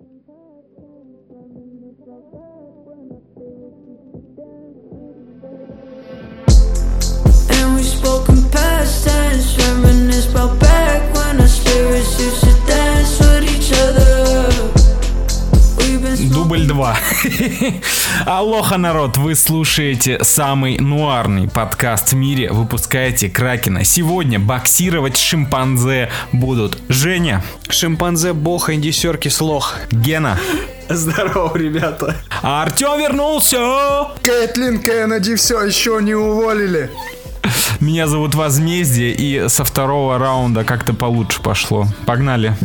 And we spoke in past tense, 2. Алоха, народ, вы слушаете самый нуарный подкаст в мире, выпускаете Кракена. Сегодня боксировать шимпанзе будут Женя, Шимпанзе, бог, Инди Серкис, лох. Гена, Здорово, ребята. а Артем вернулся! Кэтлин Кеннеди все еще не уволили. Меня зовут Возмездие, и со второго раунда как-то получше пошло. Погнали.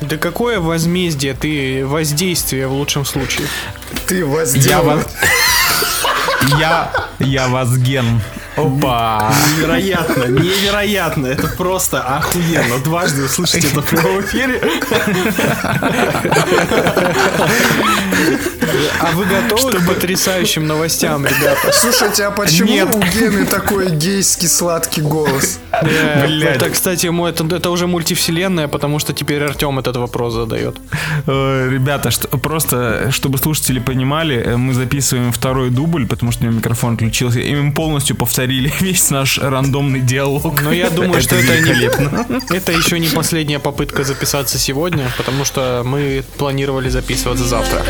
Да какое возмездие ты, воздействие в лучшем случае. Ты Я возделал. вас... Я... Я вас ген. Опа! Невероятно, невероятно. Это просто охуенно. Дважды услышать это в прямом эфире. А вы готовы к потрясающим новостям, ребята? Слушайте, а почему Нет. у Гены такой гейский сладкий голос? Э, Блядь. Это, кстати, мой, это, это уже мультивселенная, потому что теперь Артем этот вопрос задает. Э, Ребята, что, просто, чтобы слушатели понимали, э, мы записываем второй дубль, потому что у меня микрофон отключился, и мы полностью повторили весь наш рандомный диалог. Но я думаю, что это великолепно. это еще не последняя попытка записаться сегодня, потому что мы планировали записываться завтра.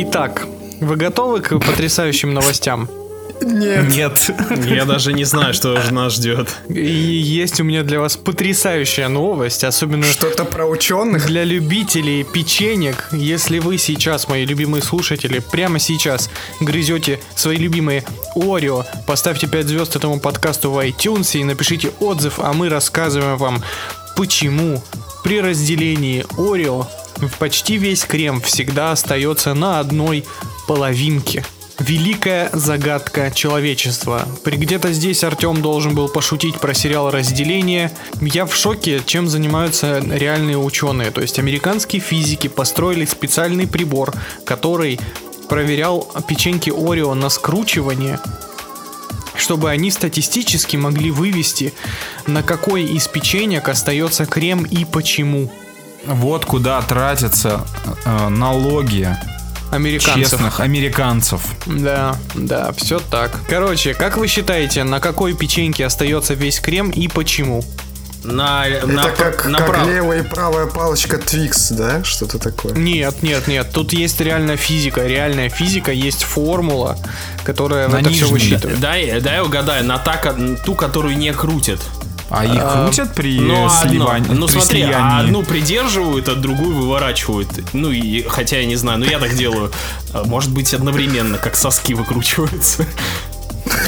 Итак, вы готовы к потрясающим новостям? Нет. Нет. Я даже не знаю, что же нас ждет. И есть у меня для вас потрясающая новость, особенно Что-то про ученых? для любителей печенек. Если вы сейчас, мои любимые слушатели, прямо сейчас грызете свои любимые Орео, поставьте 5 звезд этому подкасту в iTunes и напишите отзыв, а мы рассказываем вам, почему при разделении Орео почти весь крем всегда остается на одной половинке. Великая загадка человечества. При где-то здесь Артем должен был пошутить про сериал «Разделение». Я в шоке, чем занимаются реальные ученые. То есть американские физики построили специальный прибор, который проверял печеньки Орео на скручивание, чтобы они статистически могли вывести, на какой из печенек остается крем и почему. Вот куда тратятся э, налоги Американцев. честных американцев. Да, да, все так. Короче, как вы считаете, на какой печеньке остается весь крем и почему? На, на, Это как, как направо. левая и правая палочка Твикс, да? Что-то такое. Нет, нет, нет, тут есть реальная физика. Реальная физика, есть формула, которая На это все нижней. высчитывает. Дай, дай угадаю, на та, ту, которую не крутят. А их крутят при Ну, э, сливании? Ну, при смотри, а слиянии? одну придерживают, а другую выворачивают. Ну, и хотя я не знаю, но я так делаю. А, Может быть, одновременно, как соски выкручиваются.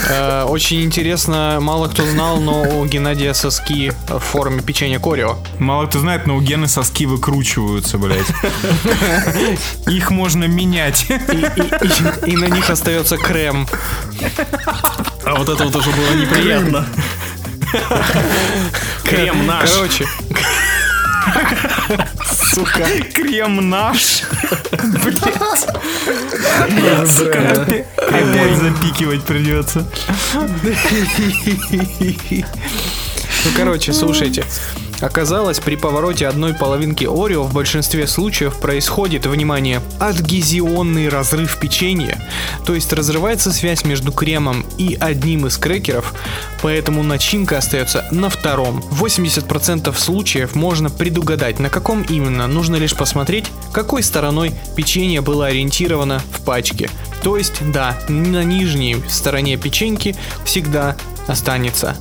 Э, Очень интересно, мало кто знал, но у Геннадия соски в форме печенья Корео. Мало кто знает, но у Гены соски выкручиваются, блядь. Их можно менять. И на них остается крем. А вот это вот уже было неприятно. Крем наш. Короче, Сука. Крем наш. Опять запикивать придется. Ну, короче, слушайте. Оказалось, при повороте одной половинки Орео в большинстве случаев происходит, внимание, адгезионный разрыв печенья. То есть разрывается связь между кремом и одним из крекеров, поэтому начинка остается на втором. В 80% случаев можно предугадать, на каком именно. Нужно лишь посмотреть, какой стороной печенье было ориентировано в пачке. То есть, да, на нижней стороне печеньки всегда останется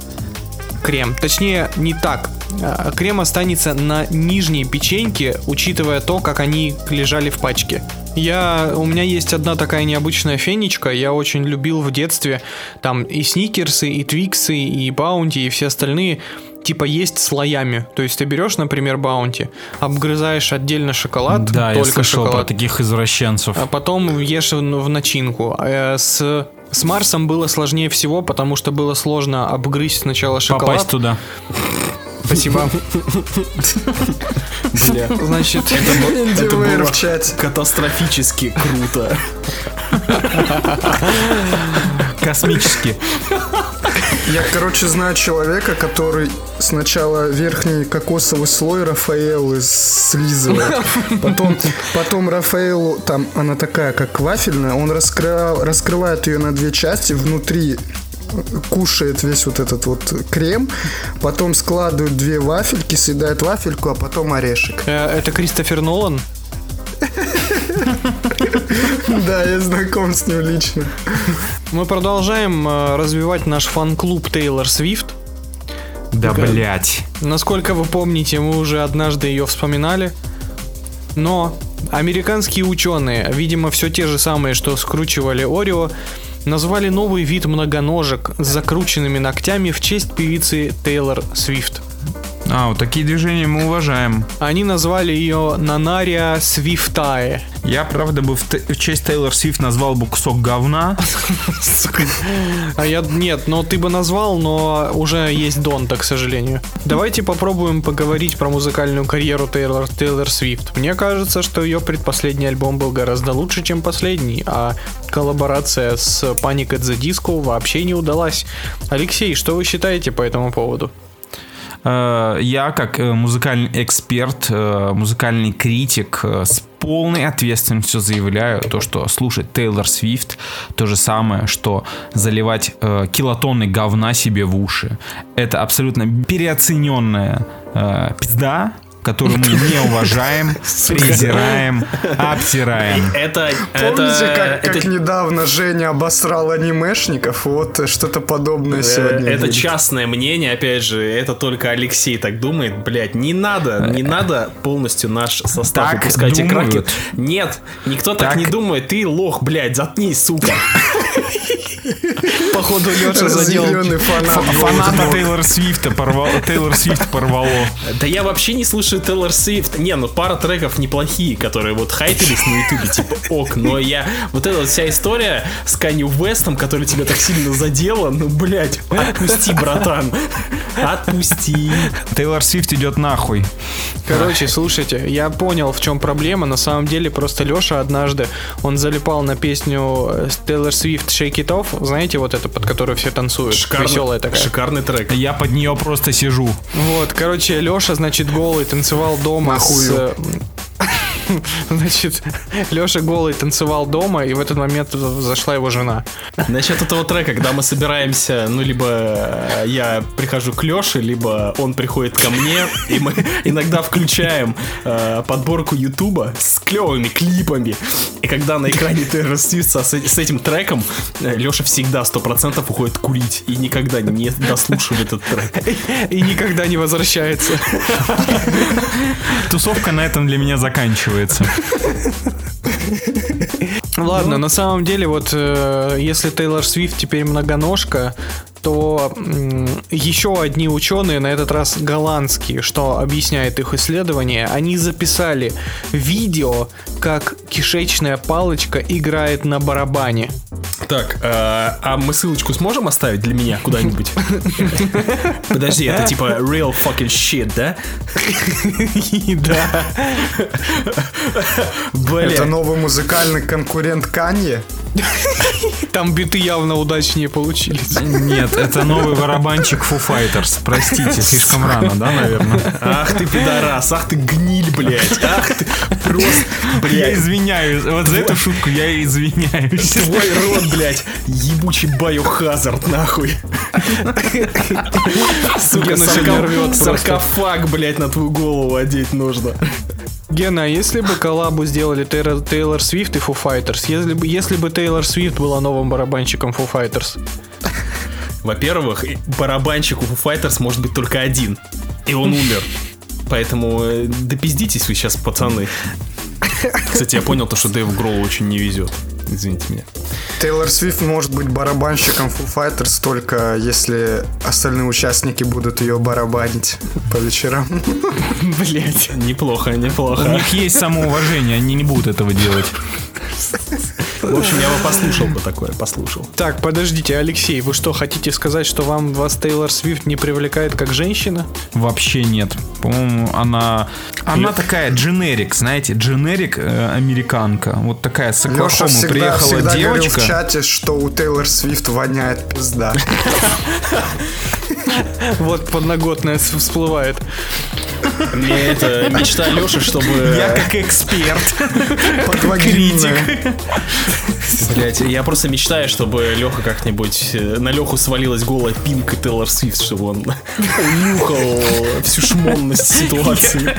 крем. Точнее, не так. А, Крем останется на нижней печеньке, учитывая то, как они лежали в пачке. Я, у меня есть одна такая необычная фенечка, я очень любил в детстве там и сникерсы, и твиксы, и баунти, и все остальные типа есть слоями. То есть ты берешь, например, баунти, обгрызаешь отдельно шоколад, Да, я только слышал про шоколад, таких извращенцев. а потом ешь в начинку. Э, С, с Марсом было сложнее всего, потому что было сложно обгрызть сначала шоколад. Попасть туда. Спасибо. Бля, Значит, это НДВР было в чате. катастрофически круто. Космически. Я, короче, знаю человека, который сначала верхний кокосовый слой Рафаэллы слизывает. Потом, потом Рафаэллу, там она такая, как вафельная, он раскрывал, раскрывает ее на две части, внутри кушает весь вот этот вот крем, потом складывает две вафельки, съедает вафельку, а потом орешек. э, это Кристофер Нолан. Да, я знаком с ним лично. Мы продолжаем э, развивать наш фан-клуб Тейлор Свифт. Да, блять. Насколько вы помните, мы уже однажды ее вспоминали. Но американские ученые, видимо, все те же самые, что скручивали Орео, назвали новый вид многоножек с закрученными ногтями в честь певицы Тейлор Свифт. А, вот такие движения мы уважаем. Они назвали ее Нанария Свифтае. Я, правда, бы в, т- в честь Тейлор Свифт назвал бы кусок говна. А я нет, но ты бы назвал, но уже есть Донта, к сожалению. Давайте попробуем поговорить про музыкальную карьеру Тейлор, Тейлор Свифт. Мне кажется, что ее предпоследний альбом был гораздо лучше, чем последний, а коллаборация с Panic at the Disco вообще не удалась. Алексей, что вы считаете по этому поводу? Э, Я, как э, музыкальный эксперт, э, музыкальный критик, с полной ответственностью заявляю то, что слушать Тейлор Свифт то же самое, что заливать э, килотонны говна себе в уши. Это абсолютно переоцененная э, пизда, которую мы не уважаем, презираем, обтираем. Это, Помните, это, как, как это, недавно Женя обосрал анимешников? Вот что-то подобное э, сегодня. это будет. частное мнение, опять же, это только Алексей так думает. Блять, не надо, не надо полностью наш состав Так выпускать краки. Нет, никто так, Так. не думает. Ты лох, блядь, заткнись, сука. Походу, Леша задел... Фаната. Тейлор Свифта порвал, Тейлор Свифт порвало. Да я вообще не слушаю Тейлор Свифт. Не, ну пара треков неплохие, которые вот хайпились на ютубе, типа ок. Но я... Вот эта вот вся история с Канни Вестом, которая тебя так сильно задела, ну, блядь, отпусти, братан. Отпусти. Тейлор Свифт идет нахуй. Короче, слушайте, я понял, в чем проблема. На самом деле, просто Леша однажды, он залипал на песню э, Taylor Swift Shake It Off. Знаете, вот это, под которую все танцуют? Веселая такая. шикарный трек. Я под нее просто сижу. Вот, короче, Леша, значит, голый танцевал дома с... э, Значит, Леша голый танцевал дома, и в этот момент зашла его жена. Насчет этого трека, когда мы собираемся, ну, либо э, я прихожу к Леше, либо он приходит ко мне, и мы иногда включаем э, подборку Ютуба с клевыми клипами. И когда на экране Тейлор Свифт со- с, с этим треком, Леша всегда 100% уходит курить и никогда не дослушивает этот трек. И никогда не возвращается. Тусовка на этом для меня заканчивается. Ладно, на самом деле, вот э, если Тейлор Свифт теперь многоножка, то м, еще одни ученые, на этот раз голландские, что объясняет их исследование, они записали видео, как кишечная палочка играет на барабане. Так, э, а мы ссылочку сможем оставить для меня куда-нибудь? Подожди, это типа real fucking shit, да? Да. Это новый музыкальный конкурент Канье. Там биты явно удачнее получились. Нет, это новый барабанчик Foo Fighters. Простите, слишком рано, да, наверное? Ах ты пидорас, ах ты гниль, блядь. Ах ты просто, Я блядь. извиняюсь. Вот за эту шутку я извиняюсь. Твой рот, блядь, ебучий байохазард, нахуй. Сука, просто. саркофаг, блядь, на твою голову одеть нужно. Гена, а если бы коллабу сделали Тейлор, Тейлор Свифт и Foo Fighters, если бы, если бы Тейлор Свифт была новым барабанщиком Foo Fighters, Во-первых, барабанщик у Foo Fighters может быть только один. И он умер. Поэтому э, допиздитесь вы сейчас, пацаны. Кстати, я понял то, что Дэйву Гроу очень не везет. Извините меня. Тейлор Свифт может быть барабанщиком Foo Fighters только если остальные участники будут ее барабанить по вечерам. блять. Неплохо, У неплохо. них есть самоуважение, они не будут этого делать. В общем, я бы послушал бы такое, послушал. Так, подождите, Алексей, вы что, хотите сказать, что вам вас Тейлор Свифт не привлекает как женщина? Вообще нет. По-моему, она... Она такая дженерик, знаете, дженерик э, американка. Вот такая с Оклахомы всегда, приехала всегда говорил девочка. в чате, что у Тейлор Свифт воняет пизда. Вот подноготная всплывает. Мне это мечта Леши, чтобы... Я как эксперт. Подвагинная. Блять, я просто мечтаю, чтобы Леха как-нибудь э, на Леху свалилась голая пинка Тейлор Свифт, чтобы он унюхал всю шмонность ситуации.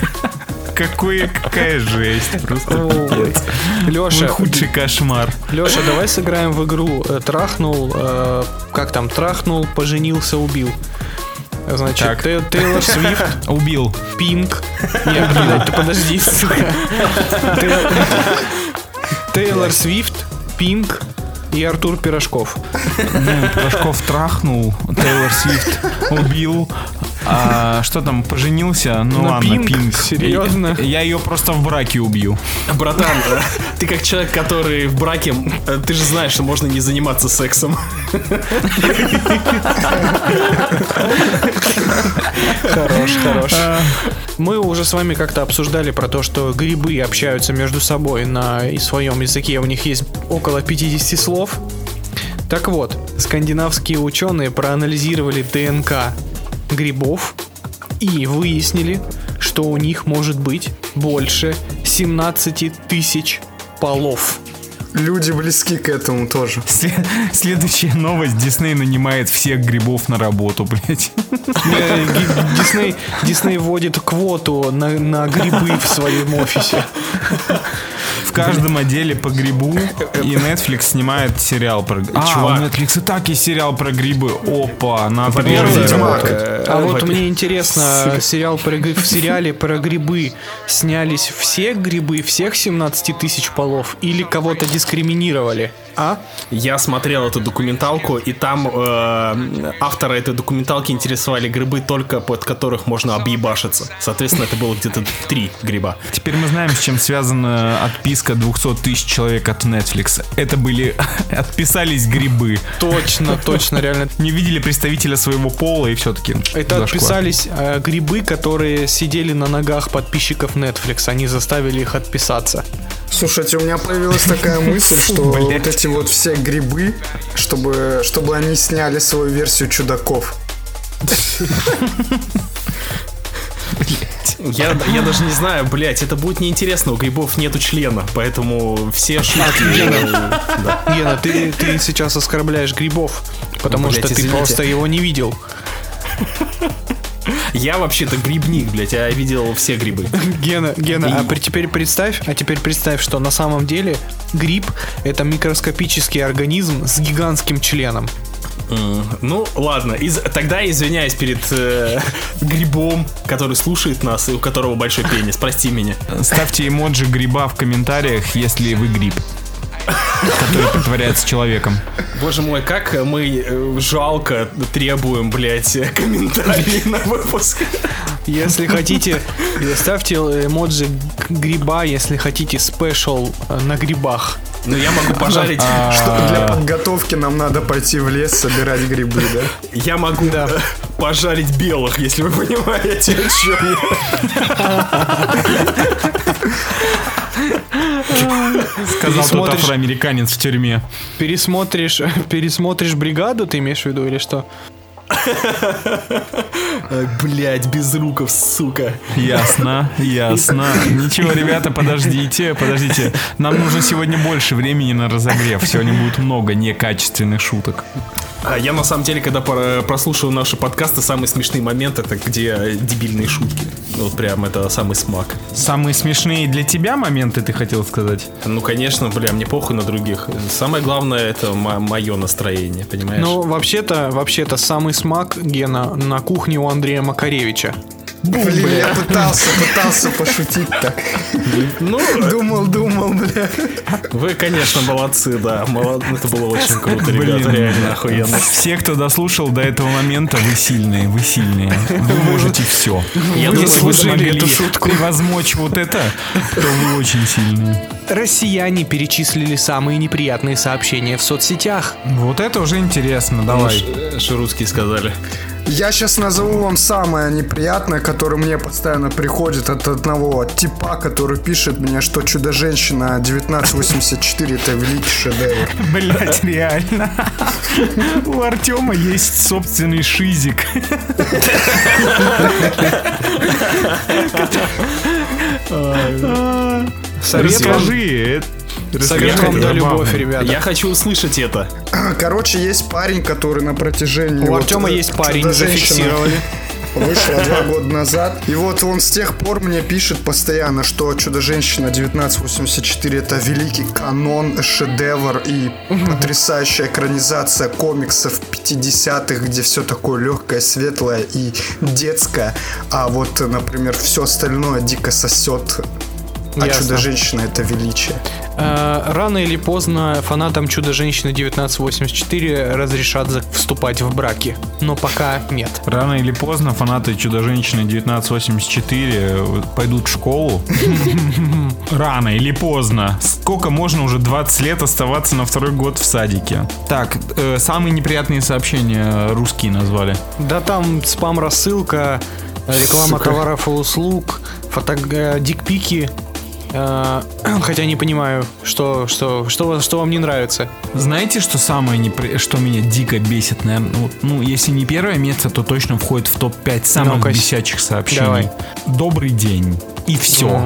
Какой, какая жесть. Просто пипец. Мой Леша, худший кошмар. Леша, давай сыграем в игру э, Трахнул, э, как там, трахнул, поженился, убил. Значит, Так. Те- Тейлор Свифт, Убил. Пинк. Нет, блядь, ты подожди, сука. Те- Тейлор Свифт, Пинк и Артур Пирожков. Пирожков трахнул, Тейлор Свифт убил. А что там, поженился? Ну На ладно, Пинк? Пинк. Серьезно? Я ее просто в браке убью. Братан, э, ты как человек, который в браке, э, ты же знаешь, что можно не заниматься сексом. Хорош, хорош. Мы уже с вами как-то обсуждали про то, что грибы общаются между собой на своем языке. У них есть около 50 слов. Так вот, скандинавские ученые проанализировали ДНК грибов и выяснили, что у них может быть больше 17 тысяч полов. Люди близки к этому тоже. Сле- Следующая новость. Дисней нанимает всех грибов на работу, блядь. Э, Дисней, Дисней вводит квоту на, на грибы в своем офисе. В каждом отделе по грибу. И Netflix снимает сериал про... А, у Чувак. Netflix и так есть сериал про грибы. Опа, надо работать. э, А вот во- мне интересно, сериал про, в сериале про грибы снялись все грибы, всех 17 тысяч полов, или кого-то дискриминировали? А? Я смотрел эту документалку, и там э, автора этой документалки интересовали грибы только под которых можно объебашиться. Соответственно, это было где-то три гриба. Теперь мы знаем, с чем связана отписка 200 тысяч человек от Netflix. Это были... Отписались грибы. Точно, точно, реально. Не видели представителя своего пола и все-таки... Это отписались э, грибы, которые сидели на ногах подписчиков Netflix. Они заставили их отписаться. Слушайте, у меня появилась такая мысль, что вот эти вот все грибы, чтобы, чтобы они сняли свою версию чудаков. Я, я даже не знаю, блять, это будет неинтересно, у грибов нету члена, поэтому все шутки... Гена. да. Гена, ты, ты сейчас оскорбляешь грибов, потому Ну, блядь, что ты извините. просто его не видел. Я вообще-то грибник, блять, я видел все грибы. Гена, Гена, И- а при- теперь представь, а теперь представь, что на самом деле гриб это микроскопический организм с гигантским членом. Ну, ладно, из- тогда извиняюсь перед э, грибом, который слушает нас и у которого большой пенис, прости меня. Ставьте эмоджи гриба в комментариях, если вы гриб. Который притворяется человеком. Боже мой, как мы э, жалко требуем, блять, комментарии на выпуск. Если хотите, ставьте эмоджи гриба, если хотите спешл э, на грибах. Ну, я могу пожарить... Что для подготовки нам надо пойти в лес собирать грибы, да? Я могу пожарить белых, если вы понимаете, о чем Сказал тот афроамериканец в тюрьме. Пересмотришь, пересмотришь бригаду, ты имеешь в виду или что? Блять, без руков, сука. Ясно, ясно. Ничего, ребята, подождите, подождите. Нам нужно сегодня больше времени на разогрев. Сегодня будет много некачественных шуток. А я на самом деле, когда прослушиваю наши подкасты, самый смешный момент это где дебильные шутки. Вот прям это самый смак. Самые смешные для тебя моменты, ты хотел сказать? Ну, конечно, бля, мне похуй на других. Самое главное это мое настроение, понимаешь? Ну, вообще-то, вообще-то самый смак Гена на кухне у Андрея Макаревича. Блин, я пытался, пытался пошутить так. Ну, Думал, думал, бля. вы, конечно, молодцы, да. Молод- Это было очень круто, ребята, реально охуенно. Все, кто дослушал до этого момента, вы сильные, вы сильные. Вы можете все. Я Если думаю, вы вы смогли смогли эту шутку. превозмочь вот это, то вы очень сильные. Россияне перечислили самые неприятные сообщения в соцсетях. Вот это уже интересно, давай. Что русские сказали? Я сейчас назову вам самое неприятное, которое мне постоянно приходит от одного типа, который пишет мне, что Чудо-женщина 1984 это великий шедевр. Блять, реально. У Артема есть собственный шизик. Расскажи. Совет расскажи, вам да любовь, ребята. Я хочу услышать это. Короче, есть парень, который на протяжении... У вот, Артема э, есть парень, зафиксировали. Вышла два года назад. И вот он с тех пор мне пишет постоянно, что Чудо-женщина 1984 это великий канон, шедевр и потрясающая экранизация комиксов 50-х, где все такое легкое, светлое и детское. А вот, например, все остальное дико сосет. А Ясно. Чудо-женщина это величие. Э, Рано или поздно фанатам Чудо-женщины 1984 разрешат вступать в браки. Но пока нет. Рано или поздно фанаты Чудо-женщины 1984 пойдут в школу. Рано или поздно. Сколько можно уже 20 лет оставаться на второй год в садике? Так, э, самые неприятные сообщения русские назвали. Да там спам-рассылка, э, реклама Сука. товаров и услуг, фото... э, дикпики. Э, Хотя не понимаю, что, что, что, что вам не нравится. Знаете, что самое непри... что меня дико бесит, наверное? Ну, ну, если не первое место, то точно входит в топ-5 самых Ну-ка, бесячих сообщений. давай. Добрый день. И все.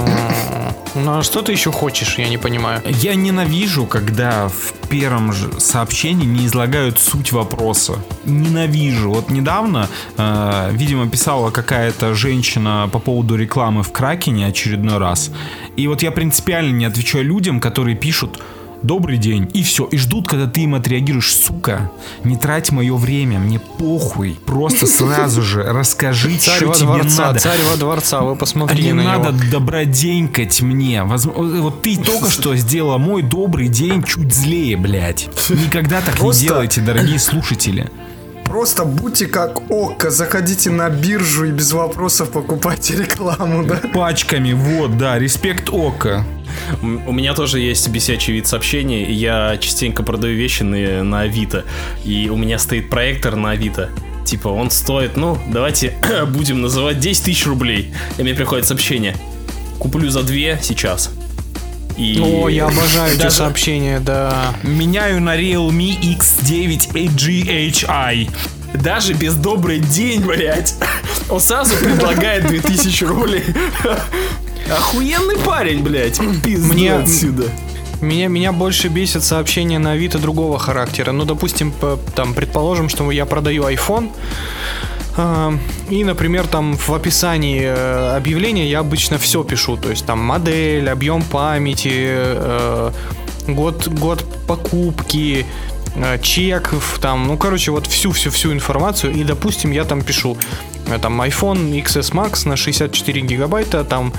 Ну а что ты еще хочешь, я не понимаю. Я ненавижу, когда в первом же сообщении не излагают суть вопроса. Ненавижу. Вот недавно, э, видимо, писала какая-то женщина по поводу рекламы в Кракене очередной раз. И вот я принципиально не отвечаю людям, которые пишут добрый день, и все, и ждут, когда ты им отреагируешь, сука, не трать мое время, мне похуй, просто сразу же расскажи, что тебе надо. царь во дворца, вы посмотрите не на надо него. доброденькать мне. Возм- Вот ты только что сделала мой добрый день чуть злее, блядь. Никогда так не делайте, дорогие слушатели. Просто будьте как Окко, заходите на биржу и без вопросов покупайте рекламу, да? Пачками, вот, да, респект ока. М- У меня тоже есть бесячий вид сообщений. Я частенько продаю вещи на, на Авито. И у меня стоит проектор на Авито. Типа, он стоит, ну, давайте будем называть 10 тысяч рублей. И мне приходит сообщение. Куплю за 2 сейчас. И О, я обожаю эти сообщения, да. Меняю на Realme X9 AGHI. Даже без добрый день, блядь. Он сразу предлагает 2000 рублей. Охуенный парень, блядь. Пизду Мне- отсюда. Меня, меня больше бесит сообщения на Авито другого характера. Ну, допустим, п- там, предположим, что я продаю iPhone, и, например, там в описании э, объявления я обычно все пишу. То есть там модель, объем памяти, э, год, год покупки, э, чек, там, ну, короче, вот всю-всю-всю информацию. И, допустим, я там пишу, там, iPhone XS Max на 64 гигабайта, там,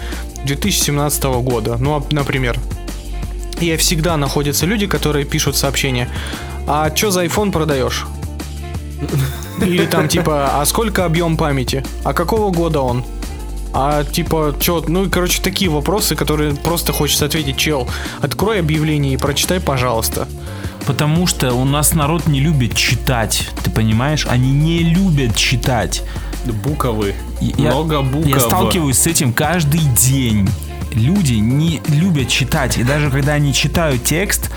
2017 года, ну, а- например. И всегда находятся люди, которые пишут сообщения. А что за iPhone продаешь? Или там типа, а сколько объем памяти? А какого года он? А типа, чё, ну и короче, такие вопросы, которые просто хочется ответить, чел, открой объявление и прочитай, пожалуйста. Потому что у нас народ не любит читать, ты понимаешь? Они не любят читать. Буковы. Я- Много букв. Я сталкиваюсь с этим каждый день. Люди не любят читать. И даже когда они читают текст,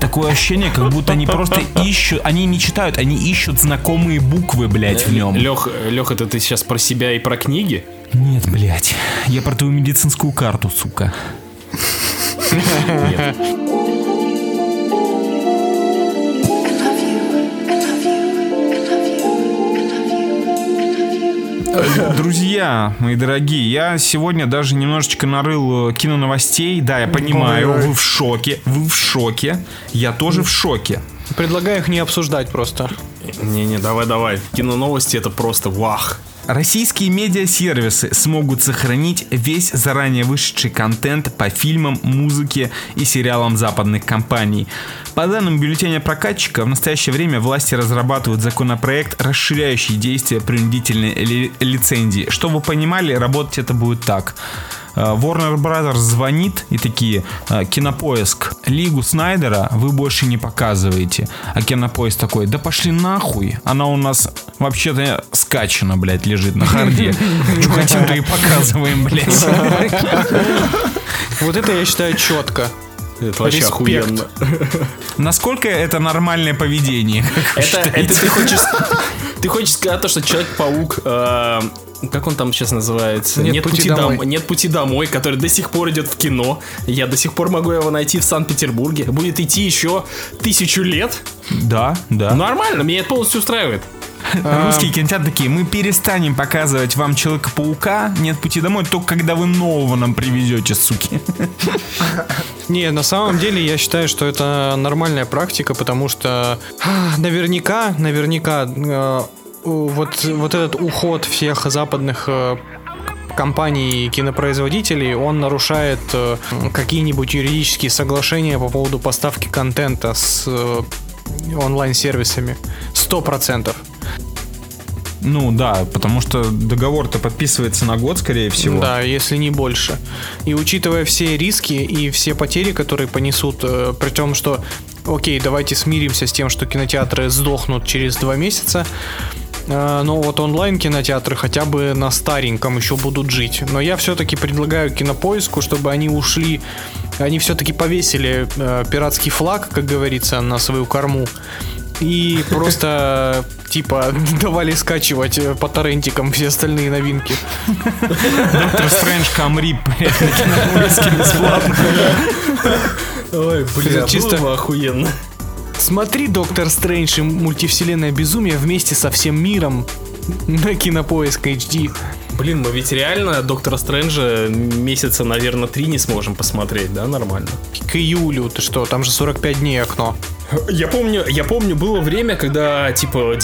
такое ощущение, как будто они просто ищут... Они не читают, они ищут знакомые буквы, блядь, в нем. Лех, Лех, это ты сейчас про себя и про книги? Нет, блядь. Я про твою медицинскую карту, сука. Друзья, мои дорогие, я сегодня даже немножечко нарыл э, киноновостей. Да, я понимаю, вы в шоке, вы в шоке. Я тоже в шоке. Предлагаю их не обсуждать просто. Не-не, давай-давай. Кино новости это просто вах. Российские медиасервисы смогут сохранить весь заранее вышедший контент по фильмам, музыке и сериалам западных компаний. По данным бюллетеня прокатчика, в настоящее время власти разрабатывают законопроект, расширяющий действие принудительной ли- лицензии. Чтобы вы понимали, работать это будет так. Э, Warner Brothers звонит и такие, э, кинопоиск, Лигу Снайдера вы больше не показываете. А кинопоиск такой, да пошли нахуй, она у нас вообще-то скачана, блядь, лежит на харде. Что хотим, то и показываем, блядь. Вот это я считаю четко. Это вообще Респект. охуенно. Насколько это нормальное поведение? Это, это ты хочешь... Ты хочешь сказать то, что Человек-паук... э, как он там сейчас называется? Нет пути домой. Нет пути домой, который до сих пор идет в кино. Я до сих пор могу его найти в Санкт-Петербурге. Будет идти еще тысячу лет. Да, да. Нормально, меня это полностью устраивает. Русские кинотеатры такие, мы перестанем показывать вам Человека-паука, нет пути домой, только когда вы нового нам привезете, суки. Не, на самом деле я считаю, что это нормальная практика, потому что а, наверняка, наверняка э, вот, вот этот уход всех западных э, компаний и кинопроизводителей, он нарушает э, какие-нибудь юридические соглашения по поводу поставки контента с э, онлайн-сервисами. Сто процентов. Ну да, потому что договор-то подписывается на год, скорее всего. Да, если не больше. И учитывая все риски и все потери, которые понесут, при том, что, окей, давайте смиримся с тем, что кинотеатры сдохнут через два месяца, но вот онлайн кинотеатры хотя бы на стареньком еще будут жить. Но я все-таки предлагаю кинопоиску, чтобы они ушли, они все-таки повесили э, пиратский флаг, как говорится, на свою корму. И просто типа давали скачивать э, по торрентикам все остальные новинки. Доктор Стрэндж Камрип, бесплатно. Ой, бля, чисто было охуенно. Смотри, Доктор Стрэндж и мультивселенная безумие вместе со всем миром на кинопоиск HD. Блин, мы ведь реально Доктора Стрэнджа месяца, наверное, три не сможем посмотреть, да, нормально? К июлю, ты что, там же 45 дней окно. Я помню, я помню, было время, когда, типа, э,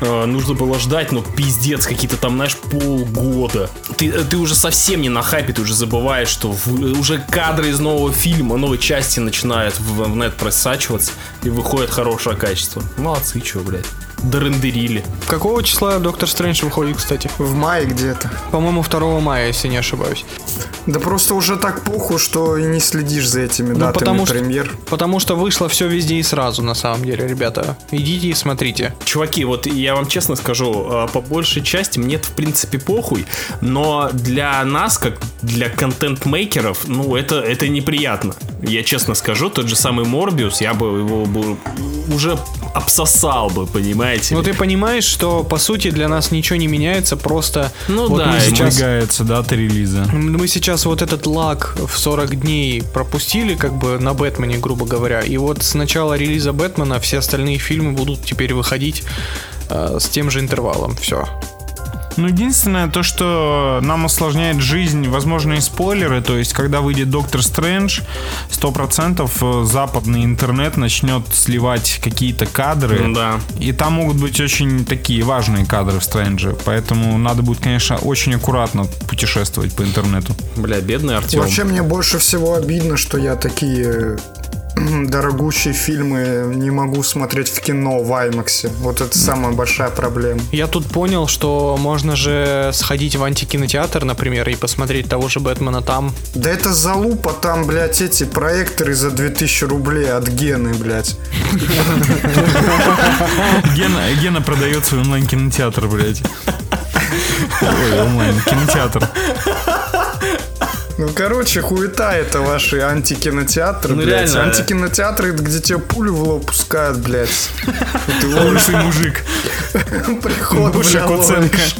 нужно было ждать, ну, пиздец, какие-то там, знаешь, полгода. Ты, э, ты уже совсем не на хайпе, ты уже забываешь, что в- уже кадры из нового фильма, новой части начинают в, в нет просачиваться, и выходит хорошее качество. Молодцы, чё, блядь. Дорендерили. Какого числа Доктор Стрэндж выходит, кстати? В мае где-то. По-моему, 2 мая, если не ошибаюсь. Да просто уже так похуй, что и не следишь за этими Ну, датами потому что- премьер. Потому что вышло все везде и сразу, на самом деле, ребята. Идите и смотрите. Чуваки, вот я вам честно скажу, э, по большей части мне это в принципе похуй, но для нас, как для контент-мейкеров, ну это, это неприятно. Я честно скажу, тот же самый Морбиус, я бы его бы уже обсосал бы, понимаете? Ну ты понимаешь, что по сути для нас ничего не меняется, просто Ну вот да, мы сейчас Сдвигается дата релиза. мы сейчас вот этот лаг в 40 дней пропустили, как бы на Бэтмене, грубо говоря. И вот с начала релиза Бэтмена все остальные фильмы будут теперь выходить э, с тем же интервалом. Все. Ну, единственное, то, что нам усложняет жизнь возможные спойлеры, то есть, когда выйдет Доктор Стрэндж, 100% э, западный интернет начнет сливать какие-то кадры, Да. и там могут быть очень такие важные кадры в Стрэндже, поэтому надо будет, конечно, очень аккуратно путешествовать по интернету. Бля, бедный Артем. Вообще мне больше всего обидно, что я такие дорогущие фильмы не могу смотреть в кино в IMAX. Вот это самая большая проблема. Я тут понял, что можно же сходить в антикинотеатр, например, и посмотреть того же Бэтмена там. Да это залупа, там, блядь, эти проекторы за 2000 рублей от Гены, блядь. Гена, Гена продает свой онлайн-кинотеатр, блядь. Ой, онлайн-кинотеатр. Ну, короче, хуета это ваши антикинотеатры, Ну, блядь. реально. Антикинотеатры, где тебе пулю в лоб пускают, блядь. Лысый мужик. Приход, Куценко. ловишь.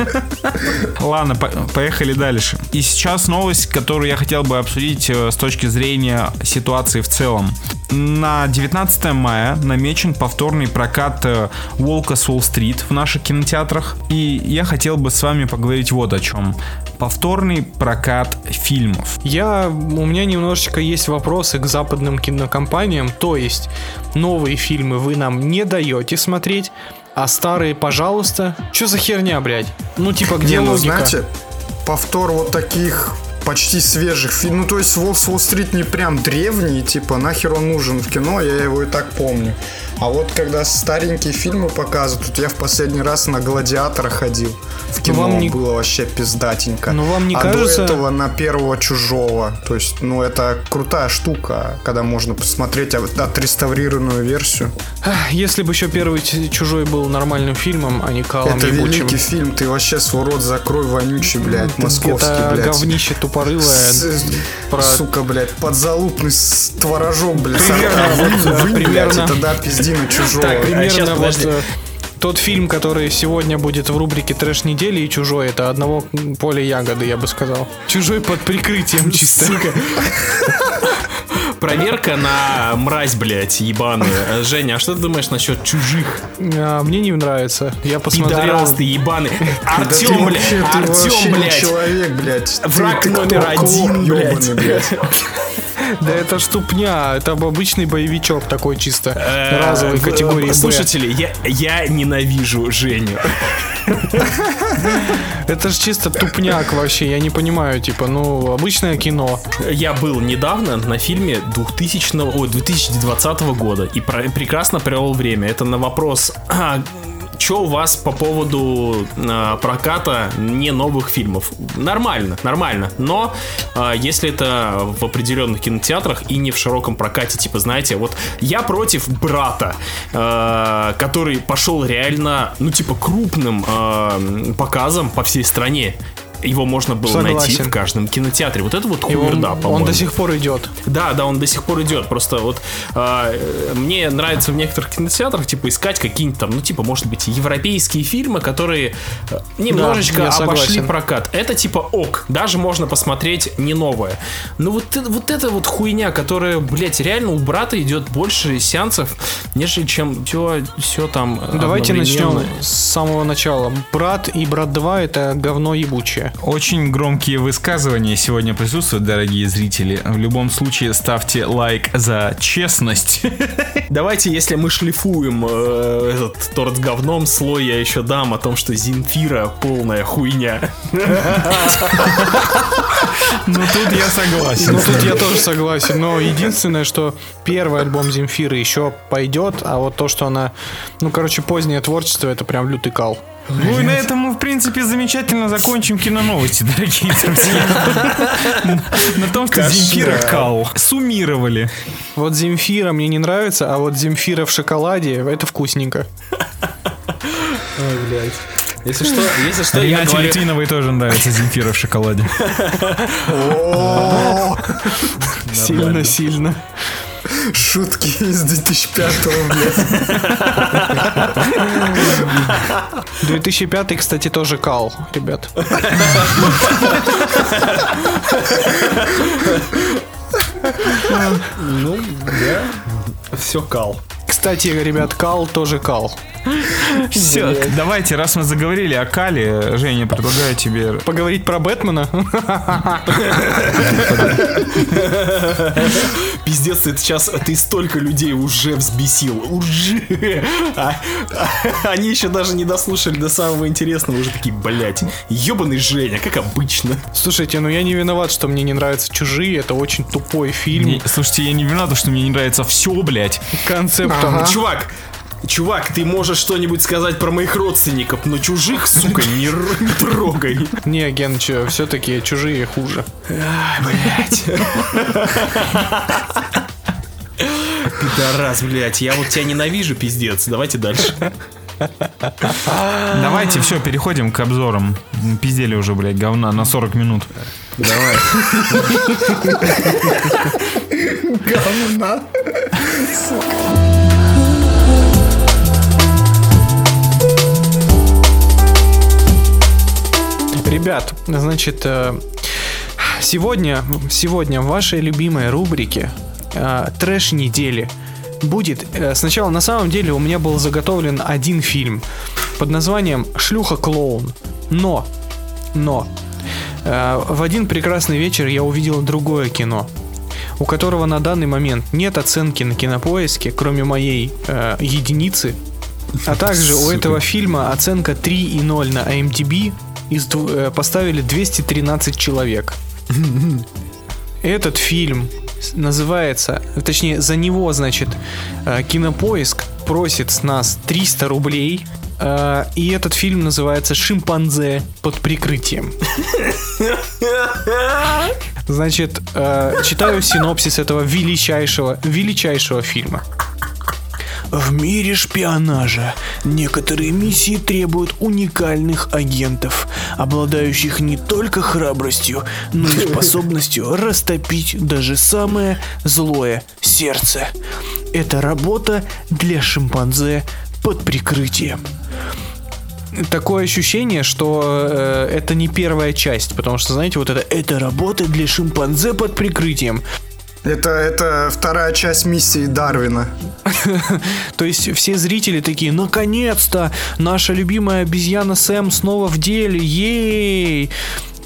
Ладно, по- поехали дальше. И сейчас новость, которую я хотел бы обсудить э, с точки зрения ситуации в целом. На 19 мая намечен повторный прокат э, Волка с Уолл-стрит в наших кинотеатрах. И я хотел бы с вами поговорить вот о чем. Повторный прокат фильмов. Я, у меня немножечко есть вопросы к западным кинокомпаниям, то есть новые фильмы вы нам не даете смотреть, а старые, пожалуйста. Что за херня, блядь? Ну, типа, где Не, ну логика? знаете, повтор вот таких почти свежих фильмов. Ну, то есть Волк Уолл-стрит не прям древний, типа, нахер он нужен в кино, я его и так помню. А вот когда старенькие фильмы показывают, тут я в последний раз на «Гладиатора» ходил. В кино вам не- было вообще пиздатенько. Ну, вам не а кажется- до этого на первого «Чужого». То есть, ну, это крутая штука, когда можно посмотреть от- отреставрированную версию. Если бы еще первый «Чужой» был нормальным фильмом, а не калом это ебучим. великий фильм, ты вообще свой рот закрой, вонючий, блядь, московский, Это блядь. говнище тупорылое. С- про- Сука, блядь, подзалупный с творожом, блядь. Примерно, блядь, примерно- и тогда пизди на чужого. Так, Примерно щас, вот подожди. э, тот фильм, который сегодня будет в рубрике «Трэш недели» и «Чужой», это одного поля ягоды, я бы сказал. «Чужой» под прикрытием чисто. Сука. Проверка на мразь, блядь, ебаную. Женя, а что ты думаешь насчет чужих? А, Мне не нравится. Я посмотрел... Пидорас ты ебаный. Да Артем, вообще, блядь, Артем, блядь. человек, блядь. Враг номер один, блядь. Да это ж тупня, это обычный боевичок такой чисто. Э, Разовой категории. Слушатели, я, ненавижу Женю. Это ж чисто тупняк вообще, я не понимаю, типа, ну, обычное кино. Я был недавно на фильме 2000, ой, 2020 года и про- прекрасно провел время. Это на вопрос, что у вас по поводу а, проката не новых фильмов? Нормально, нормально. Но а, если это в определенных кинотеатрах и не в широком прокате, типа, знаете, вот я против брата, а, который пошел реально, ну, типа, крупным а, показом по всей стране. Его можно было найти Согласен. в каждом кинотеатре. Вот это вот он, хуерда, он по-моему. до сих пор идет. Да, да, он до сих пор идет. Просто вот э, мне нравится в некоторых кинотеатрах типа искать какие-нибудь там, ну типа, может быть, европейские фильмы, которые э, немножечко я обошли согласен. прокат. Это типа ок, даже можно посмотреть не новое. Но вот это вот, это вот хуйня, которая, блядь, реально у брата идет больше сеансов, нежели чем все, все там. Давайте начнем с самого начала. Брат и брат 2 это говно ебучее. Очень громкие высказывания сегодня присутствуют, дорогие зрители. В любом случае, ставьте лайк за честность. Давайте, если мы шлифуем э, этот торт с говном, слой я еще дам о том, что Земфира полная хуйня. Ну тут я согласен. Ну тут я тоже согласен, но единственное, что первый альбом Земфиры еще пойдет, а вот то, что она, ну короче, позднее творчество, это прям лютый кал. Ну и на этом мы, в принципе, замечательно закончим киноновости, дорогие друзья. На том, что Земфира кал. Суммировали. Вот Земфира мне не нравится, а вот Земфира в шоколаде, это вкусненько. Если что, если что, я говорю... Литвиновой тоже нравится Земфира в шоколаде. Сильно-сильно. Шутки из 2005 блядь. 2005, кстати, тоже кал, ребят. Ну, да. Все кал. Кстати, ребят, кал тоже кал. Все, давайте, раз мы заговорили о Кале, Женя, предлагаю тебе... Поговорить про Бэтмена? Пиздец, ты сейчас ты столько людей уже взбесил. Уже. А- а- они еще даже не дослушали до самого интересного. Уже такие, блядь, ебаный Женя, как обычно. Слушайте, ну я не виноват, что мне не нравятся чужие. Это очень тупой фильм. Слушайте, я не виноват, что мне не нравится все, блядь. Концептом. Ага. Чувак, чувак, ты можешь что-нибудь сказать про моих родственников, но чужих, сука, не, трогай. Не, Ген, все-таки чужие хуже. Блять. Пидорас, блядь, я вот тебя ненавижу, пиздец. Давайте дальше. Давайте, все, переходим к обзорам. Пиздели уже, блядь, говна на 40 минут. Давай. Говна. Ребят, значит, э, сегодня, сегодня в вашей любимой рубрике э, трэш недели будет э, сначала на самом деле у меня был заготовлен один фильм под названием Шлюха клоун. Но, но в один прекрасный вечер я увидел другое кино, у которого на данный момент нет оценки на кинопоиске, кроме моей э, единицы. А также у этого фильма оценка 3,0 на IMDb из, э, поставили 213 человек. Этот фильм называется, точнее, за него, значит, э, Кинопоиск просит с нас 300 рублей. э, И этот фильм называется «Шимпанзе под прикрытием». Значит, э, читаю синопсис этого величайшего, величайшего фильма. В мире шпионажа некоторые миссии требуют уникальных агентов, обладающих не только храбростью, но и способностью растопить даже самое злое сердце. Это работа для шимпанзе под прикрытием. Такое ощущение, что э, это не первая часть, потому что, знаете, вот это «это работа для шимпанзе под прикрытием». Это, это вторая часть миссии Дарвина. То есть все зрители такие, наконец-то, наша любимая обезьяна Сэм снова в деле, ей!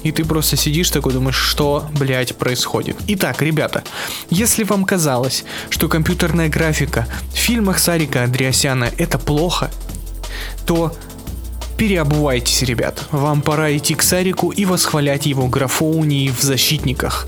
И ты просто сидишь такой, думаешь, что, блядь, происходит. Итак, ребята, если вам казалось, что компьютерная графика в фильмах Сарика Андреасяна это плохо, то переобувайтесь, ребят. Вам пора идти к Сарику и восхвалять его графоунии в «Защитниках».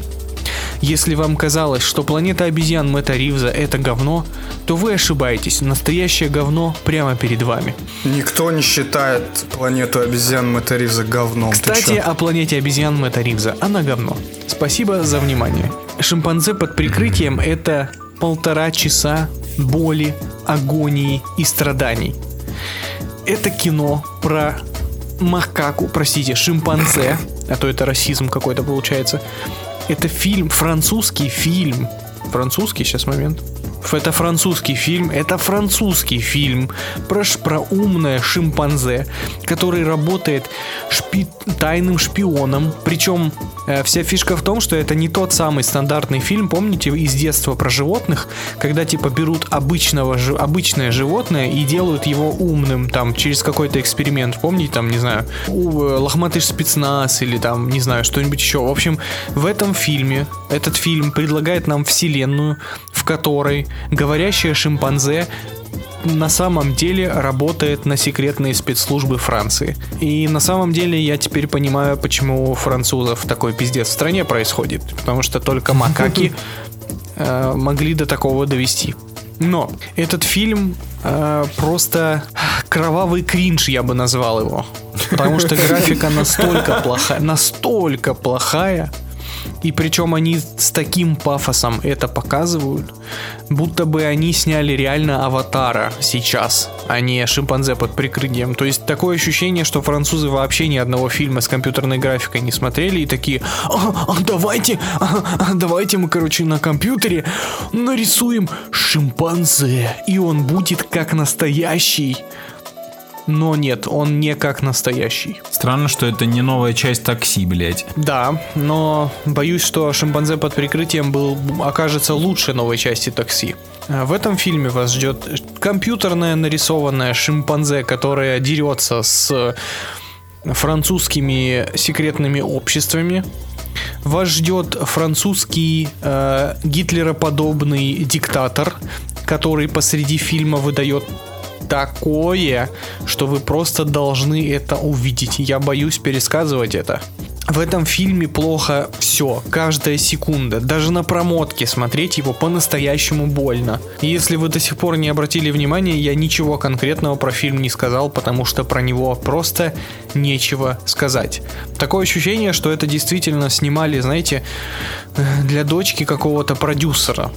Если вам казалось, что планета обезьян Мэтта Ривза это говно, то вы ошибаетесь. Настоящее говно прямо перед вами. Никто не считает планету обезьян Мэтта Ривза говном. Кстати, о планете обезьян Мэтта Ривза. Она говно. Спасибо за внимание. Шимпанзе под прикрытием это полтора часа боли, агонии и страданий. Это кино про макаку, простите, шимпанзе, а то это расизм какой-то получается. Это фильм, французский фильм. Французский, сейчас момент. Это французский фильм, это французский фильм про, про умное шимпанзе, который работает шпи- тайным шпионом. Причем вся фишка в том, что это не тот самый стандартный фильм, помните, из детства про животных, когда типа берут обычного, обычное животное и делают его умным, там, через какой-то эксперимент. Помните, там, не знаю, э, лохматый спецназ или там, не знаю, что-нибудь еще. В общем, в этом фильме, этот фильм предлагает нам вселенную, в которой говорящая шимпанзе на самом деле работает на секретные спецслужбы Франции. И на самом деле я теперь понимаю, почему у французов такой пиздец в стране происходит. Потому что только макаки э, могли до такого довести. Но этот фильм э, просто кровавый кринж, я бы назвал его. Потому что графика настолько плохая, настолько плохая, и причем они с таким пафосом это показывают, будто бы они сняли реально аватара сейчас, а не шимпанзе под прикрытием. То есть такое ощущение, что французы вообще ни одного фильма с компьютерной графикой не смотрели и такие, «А, а, давайте, а, а, давайте мы, короче, на компьютере нарисуем шимпанзе, и он будет как настоящий. Но нет, он не как настоящий. Странно, что это не новая часть такси, блядь. Да, но боюсь, что шимпанзе под прикрытием был окажется лучше новой части такси. А В этом фильме вас ждет компьютерная нарисованная шимпанзе, которая дерется с французскими секретными обществами. Вас ждет французский э, гитлероподобный диктатор, который посреди фильма выдает такое, что вы просто должны это увидеть. Я боюсь пересказывать это. В этом фильме плохо все, каждая секунда. Даже на промотке смотреть его по-настоящему больно. И если вы до сих пор не обратили внимания, я ничего конкретного про фильм не сказал, потому что про него просто нечего сказать. Такое ощущение, что это действительно снимали, знаете, для дочки какого-то продюсера.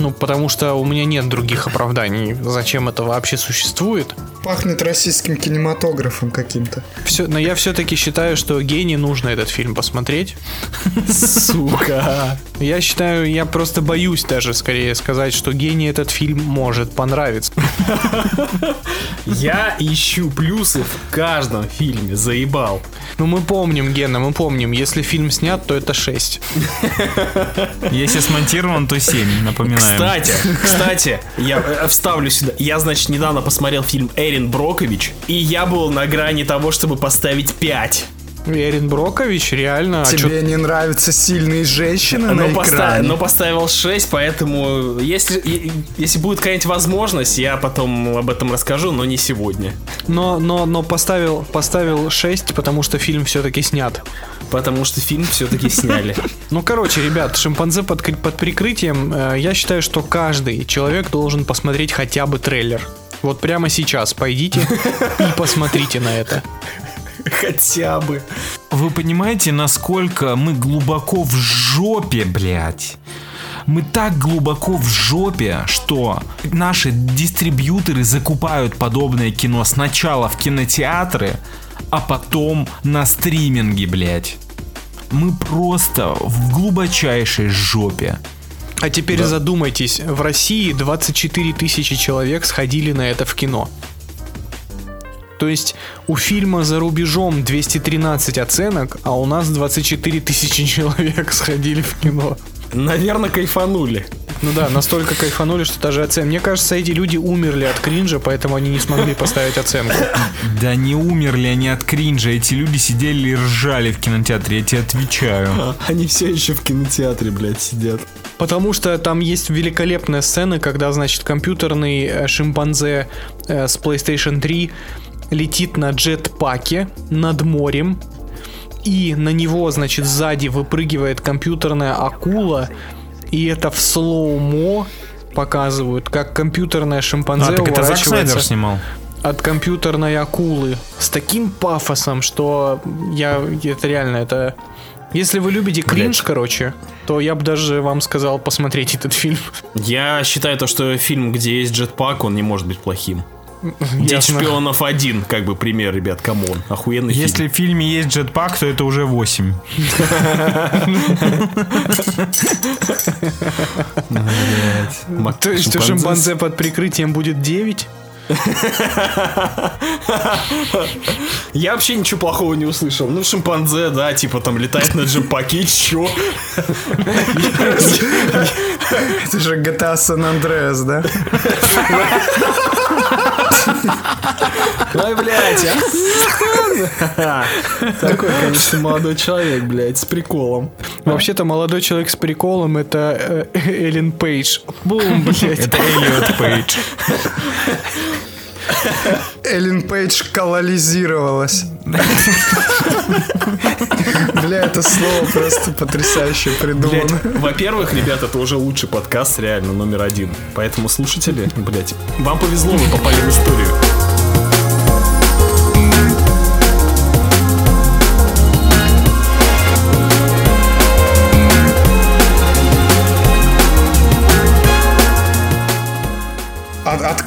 Ну, потому что у меня нет других оправданий, зачем это вообще существует. Пахнет российским кинематографом каким-то. Все, но я все-таки считаю, что гений нужно этот фильм посмотреть. Сука. Я считаю, я просто боюсь даже скорее сказать, что гений этот фильм может понравиться. Я ищу плюсы в каждом фильме, заебал. Ну, мы помним, Гена, мы помним, если фильм снят, то это 6. Если смонтирован, то 7, напоминаем. Кстати, кстати, я э, вставлю сюда. Я, значит, недавно посмотрел фильм Эрин Брокович, и я был на грани того, чтобы поставить 5. Эрин Брокович, реально. а чё- Тебе не нравятся сильные женщины Но, на поста- экране? но поставил 6, поэтому если, если будет какая-нибудь возможность, я потом об этом расскажу, но не сегодня. но, но, но поставил, поставил 6, потому что фильм все-таки снят. Потому что фильм все-таки сняли. Ну, короче, ребят, шимпанзе под, под прикрытием, э, я считаю, что каждый человек должен посмотреть хотя бы трейлер. Вот прямо сейчас пойдите и посмотрите на это. Хотя бы. Вы понимаете, насколько мы глубоко в жопе, блядь? Мы так глубоко в жопе, что наши дистрибьюторы закупают подобное кино сначала в кинотеатры, а потом на стриминге, блядь. Мы просто в глубочайшей жопе. А теперь задумайтесь, в России 24 тысячи человек сходили на это в кино. То есть у фильма за рубежом 213 оценок, а у нас 24 тысячи человек сходили в кино. Наверное, кайфанули. Ну да, настолько кайфанули, что даже оцен. Мне кажется, эти люди умерли от кринжа, поэтому они не смогли поставить оценку. Да не умерли они от кринжа, эти люди сидели и ржали в кинотеатре, я тебе отвечаю. Они все еще в кинотеатре, блядь, сидят. Потому что там есть великолепная сцена, когда, значит, компьютерный э, шимпанзе э, с PlayStation 3 летит на джетпаке над морем, и на него, значит, сзади выпрыгивает компьютерная акула, и это в слоумо показывают, как компьютерная шимпанзе А, так это Зак уворачивается Снайдер снимал. от компьютерной акулы с таким пафосом, что я это реально это. Если вы любите кринж, короче, то я бы даже вам сказал посмотреть этот фильм. Я считаю то, что фильм, где есть джетпак, он не может быть плохим. День шпионов один, как бы пример, ребят, come on. Охуенный фильм. Если в фильме есть jetpack, то это уже 8. Ма- То есть у шимпанзе под прикрытием будет 9? Я вообще ничего плохого не услышал. Ну, шимпанзе, да, типа там летает на jetpack е, чё? Это же GTA San Andreas, да? Ой, блядь, а? Такой, конечно, молодой человек, блядь, с приколом. Вообще-то молодой человек с приколом это э, Эллен Пейдж. Бум, блядь. Это Эллиот Пейдж. Эллен Пейдж колонизировалась. Бля, это слово просто потрясающе придумано. во-первых, ребят, это уже лучший подкаст, реально, номер один. Поэтому слушатели, блядь, вам повезло, вы попали в историю.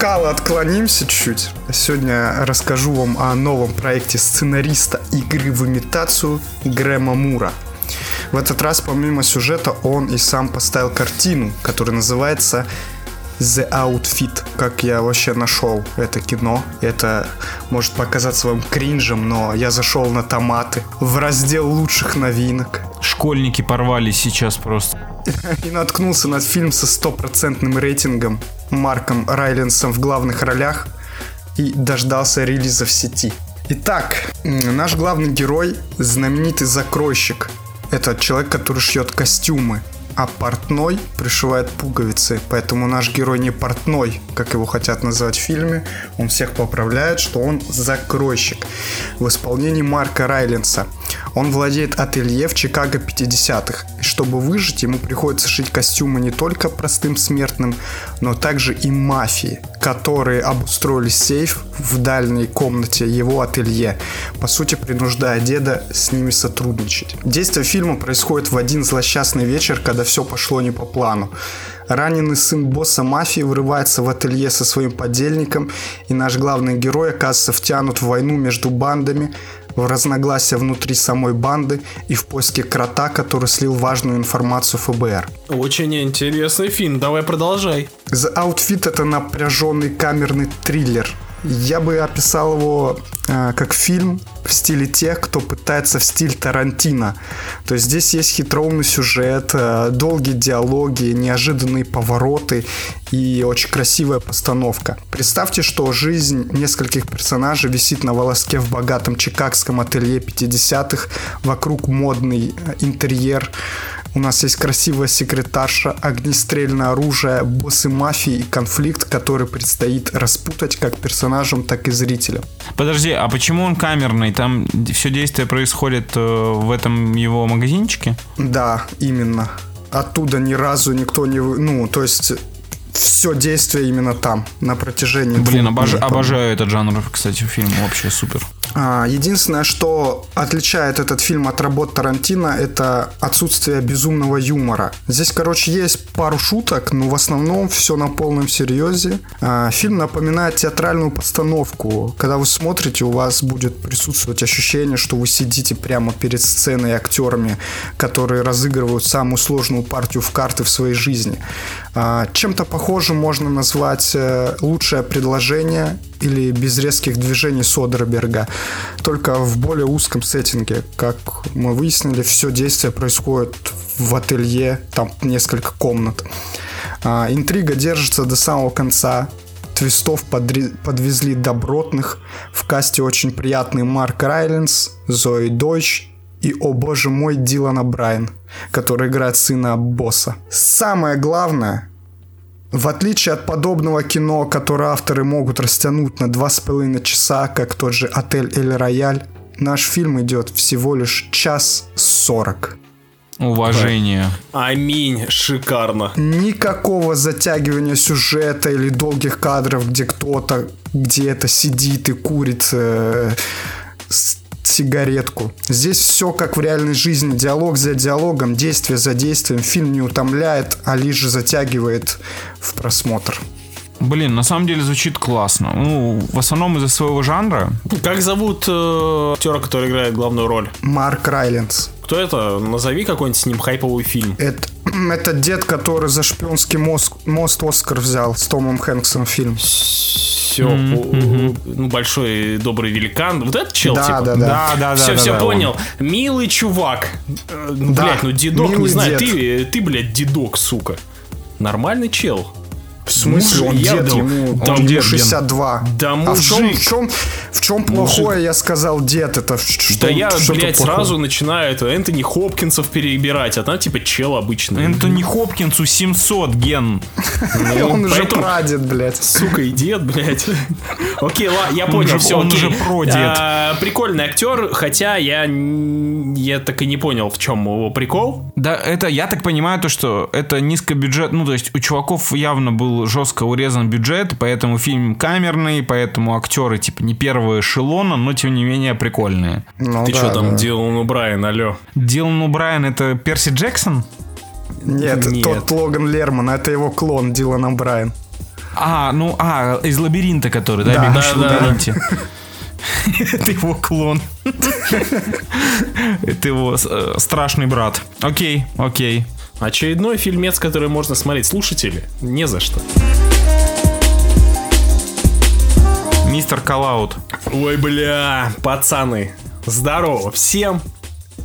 Кала отклонимся чуть. Сегодня расскажу вам о новом проекте сценариста игры в имитацию Грэма Мура. В этот раз, помимо сюжета, он и сам поставил картину, которая называется The Outfit. Как я вообще нашел это кино. Это может показаться вам кринжем, но я зашел на томаты в раздел лучших новинок. Школьники порвались сейчас просто. И наткнулся на фильм со стопроцентным рейтингом Марком Райленсом в главных ролях и дождался релиза в сети. Итак, наш главный герой знаменитый закройщик. Это человек, который шьет костюмы, а портной пришивает пуговицы. Поэтому наш герой не портной, как его хотят называть в фильме. Он всех поправляет, что он закройщик. В исполнении Марка Райленса. Он владеет ателье в Чикаго 50-х. И чтобы выжить, ему приходится шить костюмы не только простым смертным, но также и мафии, которые обустроили сейф в дальней комнате его ателье, по сути принуждая деда с ними сотрудничать. Действие фильма происходит в один злосчастный вечер, когда все пошло не по плану. Раненый сын босса мафии врывается в ателье со своим подельником, и наш главный герой оказывается втянут в войну между бандами, в разногласия внутри самой банды и в поиске крота, который слил важную информацию ФБР. Очень интересный фильм, давай продолжай. The Outfit это напряженный камерный триллер. Я бы описал его э, как фильм в стиле тех, кто пытается в стиль Тарантино. То есть здесь есть хитроумный сюжет, э, долгие диалоги, неожиданные повороты и очень красивая постановка. Представьте, что жизнь нескольких персонажей висит на волоске в богатом чикагском ателье 50-х, вокруг модный э, интерьер, у нас есть красивая секретарша, огнестрельное оружие, боссы мафии и конфликт, который предстоит распутать как персонажам, так и зрителям. Подожди, а почему он камерный? Там все действие происходит э, в этом его магазинчике? Да, именно. Оттуда ни разу никто не... Ну, то есть все действие именно там, на протяжении Блин, обож- по-моему. обожаю этот жанр, кстати, фильм вообще супер. А, Единственное, что отличает этот фильм от работ Тарантино, это отсутствие безумного юмора. Здесь, короче, есть пару шуток, но в основном все на полном серьезе. А, Фильм напоминает театральную постановку. Когда вы смотрите, у вас будет присутствовать ощущение, что вы сидите прямо перед сценой и актерами, которые разыгрывают самую сложную партию в карты в своей жизни. А, Чем-то похожим можно назвать э, «Лучшее предложение» или «Без резких движений Содерберга», только в более узком сеттинге. Как мы выяснили, все действие происходит в ателье, там несколько комнат. А, Интрига держится до самого конца. Твистов подре- подвезли добротных. В касте очень приятный Марк Райленс, Зои Дойч и, о боже мой, Дилана Брайан, который играет сына босса. Самое главное, в отличие от подобного кино, которое авторы могут растянуть на два с половиной часа, как тот же «Отель Эль Рояль», наш фильм идет всего лишь час сорок. Уважение. Аминь, шикарно. Никакого затягивания сюжета или долгих кадров, где кто-то где-то сидит и курит э, с- сигаретку. Здесь все как в реальной жизни. Диалог за диалогом, действие за действием. Фильм не утомляет, а лишь затягивает в просмотр. Блин, на самом деле звучит классно. Ну, в основном из-за своего жанра. Как зовут э, актера, который играет главную роль? Марк Райленс. Кто это? Назови какой-нибудь с ним хайповый фильм. Это, это дед, который за шпионский мост, мост Оскар взял с Томом Хэнксом фильм. Все, ну, большой добрый великан. Вот этот чел, Да, типа? да, да. Да. Все, да, все да, понял. Милый чувак. Э, ну, Да, Блядь, ну дедок, не милый знаю, дед. ты, ты, блядь, дедок, сука. Нормальный чел. В смысле, он я дед, ему, да ему дед, 62. Да а в чем, мужик. в чем, в чем плохое, я сказал, дед, это что, да я, что блядь, сразу начинаю это Энтони Хопкинсов перебирать, а там типа чел обычный. Энтони Хопкинсу 700 ген. Ну, Он уже прадед, блядь. Сука и дед, блядь. Окей, ладно, я Он понял, все, он окей. же продед. А, Прикольный актер, хотя я, я так и не понял, в чем его прикол. Да, это, я так понимаю, то, что это низкобюджет, ну, то есть у чуваков явно был жестко урезан бюджет, поэтому фильм камерный, поэтому актеры, типа, не первого эшелона, но, тем не менее, прикольные. Ну, Ты да, что там да. делал, ну, Брайан, алло? Дилан Брайан это Перси Джексон? Нет, Нет. тот Логан Лерман, это его клон Дилана Брайан. А, ну, а, из лабиринта, который, да, Да, бегущий в да, да. лабиринте. Это его клон. Это его э, страшный брат. Окей, окей. Очередной фильмец, который можно смотреть. Слушатели, не за что. Мистер Калаут. Ой, бля, пацаны, здорово всем.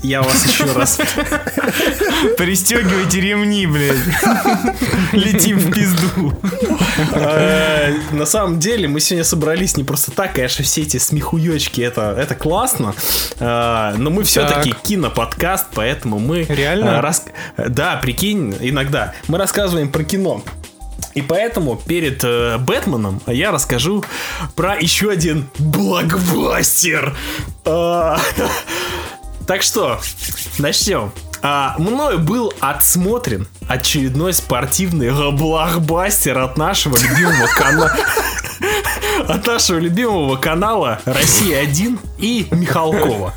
Я вас еще раз... Пристегивайте ремни, блядь. Летим в пизду. Э, На самом деле, мы сегодня собрались не просто так, конечно, все эти смехуёчки, это, это классно, Э, но мы все-таки киноподкаст, поэтому мы... Реально? рас- Да, прикинь, иногда. Мы рассказываем про кино. И поэтому перед э, Бэтменом я расскажу про еще один блокбастер. Так что, начнем. А, мною был отсмотрен очередной спортивный блокбастер от нашего любимого канала. От нашего любимого канала Россия-1 и Михалкова.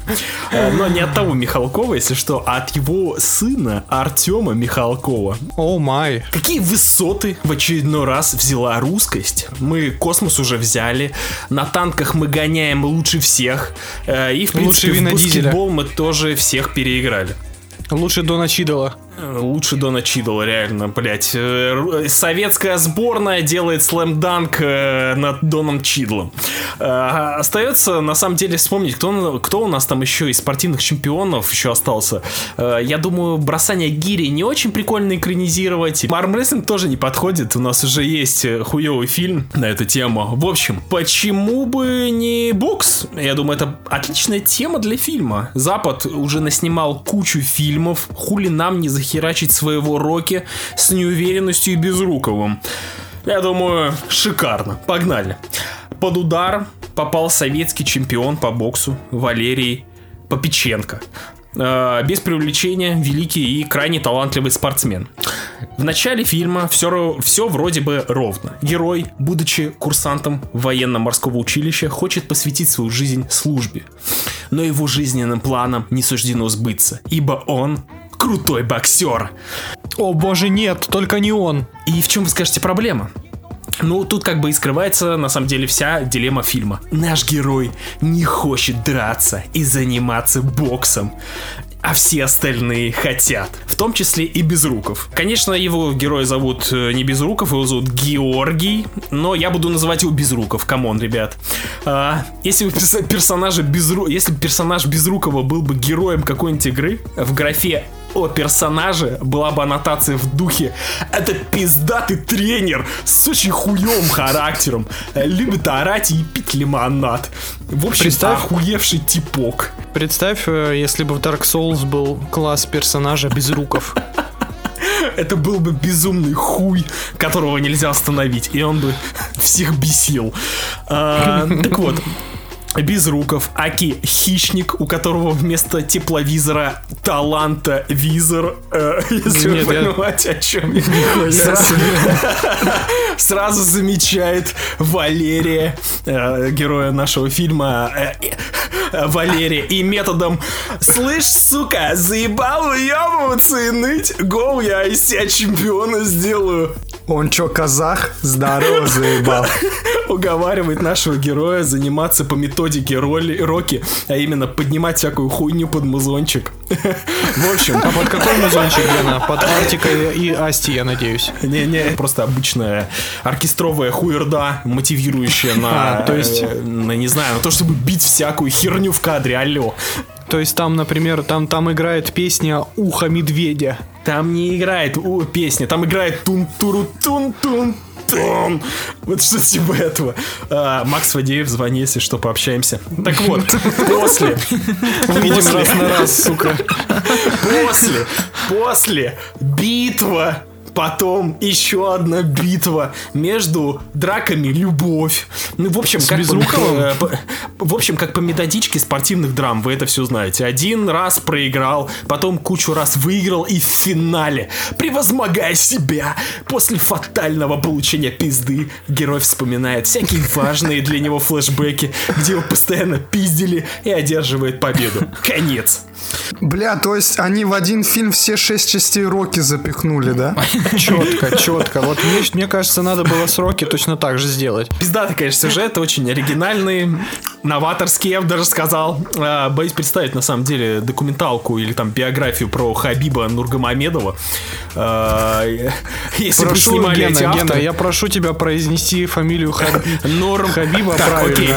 Э, Но не от того Михалкова, если что, а от его сына Артема Михалкова. О май. Какие высоты в очередной раз взяла русскость? Мы космос уже взяли, на танках мы гоняем лучше всех, э, и в принципе в баскетбол мы тоже всех переиграли. Лучше Дона Чидала. Лучше Дона Чидла, реально, блять. Советская сборная делает слэм-данк э, над Доном Чидлом. Э, Остается, на самом деле, вспомнить, кто, кто у нас там еще из спортивных чемпионов еще остался. Э, Я думаю, бросание гири не очень прикольно экранизировать. Армрестлинг тоже не подходит. У нас уже есть э, хуевый фильм на эту тему. В общем, почему бы не бокс? Я думаю, это отличная тема для фильма. Запад уже наснимал кучу фильмов. Хули нам не захерачить своего Рокки с неуверенностью и безруковым. Я думаю, шикарно. Погнали. Под удар попал советский чемпион по боксу Валерий Попеченко. Э, Без привлечения великий и крайне талантливый спортсмен. В начале фильма все, все вроде бы ровно. Герой, будучи курсантом военно-морского училища, хочет посвятить свою жизнь службе. Но его жизненным планам не суждено сбыться, ибо он крутой боксер. О боже, нет, только не он. И в чем вы скажете проблема? Ну, тут как бы и скрывается, на самом деле, вся дилемма фильма. Наш герой не хочет драться и заниматься боксом. А все остальные хотят. В том числе и Безруков. Конечно, его героя зовут э, не Безруков, его зовут Георгий. Но я буду называть его Безруков. Come on, ребят. А, если бы перс- персонажа Безру... Если бы персонаж Безрукова был бы героем какой-нибудь игры, в графе о персонаже была бы аннотация в духе Это пиздатый тренер с очень хуевым характером э, Любит орать и пить лимонад В общем, Представь- охуевший типок Представь, э, если бы в Dark Souls был класс персонажа без руков. Это был бы безумный хуй, которого нельзя остановить, и он бы всех бесил. А, так вот, Безруков, Аки хищник, у которого вместо тепловизора таланта визор, э, если Нет, вы я- понимаете, о чем я. Сразу, сразу замечает Валерия, э, героя нашего фильма, э, э, Валерия, и методом «Слышь, сука, заебал уебываться и ныть? Гоу, я из себя чемпиона сделаю!» Он чё, казах? Здорово, заебал. уговаривает нашего героя заниматься по методике роли, Рокки, а именно поднимать всякую хуйню под музончик. В общем, А под какой музончик, Гена? Под Артикой и Асти, я надеюсь. не-не, просто обычная оркестровая хуерда, мотивирующая на, А, то есть- э, на, не знаю, на то, чтобы бить всякую херню в кадре, алло. То есть там, например, там, там играет песня «Ухо медведя». Там не играет у, песня, там играет тун туру тун тун тун Вот что типа этого. А, Макс Фадеев, звони, если что, пообщаемся. Так вот, после. Видим раз на раз, сука. После, после битва, потом еще одна битва между драками любовь. Ну, в общем, как по, э, по- в общем, как по методичке спортивных драм, вы это все знаете. Один раз проиграл, потом кучу раз выиграл и в финале, превозмогая себя, после фатального получения пизды, герой вспоминает всякие важные для него флешбеки, где его постоянно пиздили и одерживает победу. Конец. Бля, то есть они в один фильм все шесть частей Рокки запихнули, да? Четко, четко. Вот мне, мне кажется, надо было сроки точно так же сделать. Пиздатый, конечно, сюжет, очень оригинальный, новаторский, я бы даже сказал. А, Боюсь представить, на самом деле, документалку или там биографию про Хабиба Нургамамедова. А, Если бы Прошу, снимали Гена, эти Гена, авторы... я прошу тебя произнести фамилию Хаб- Нур... Хабиба Так, правильно. окей.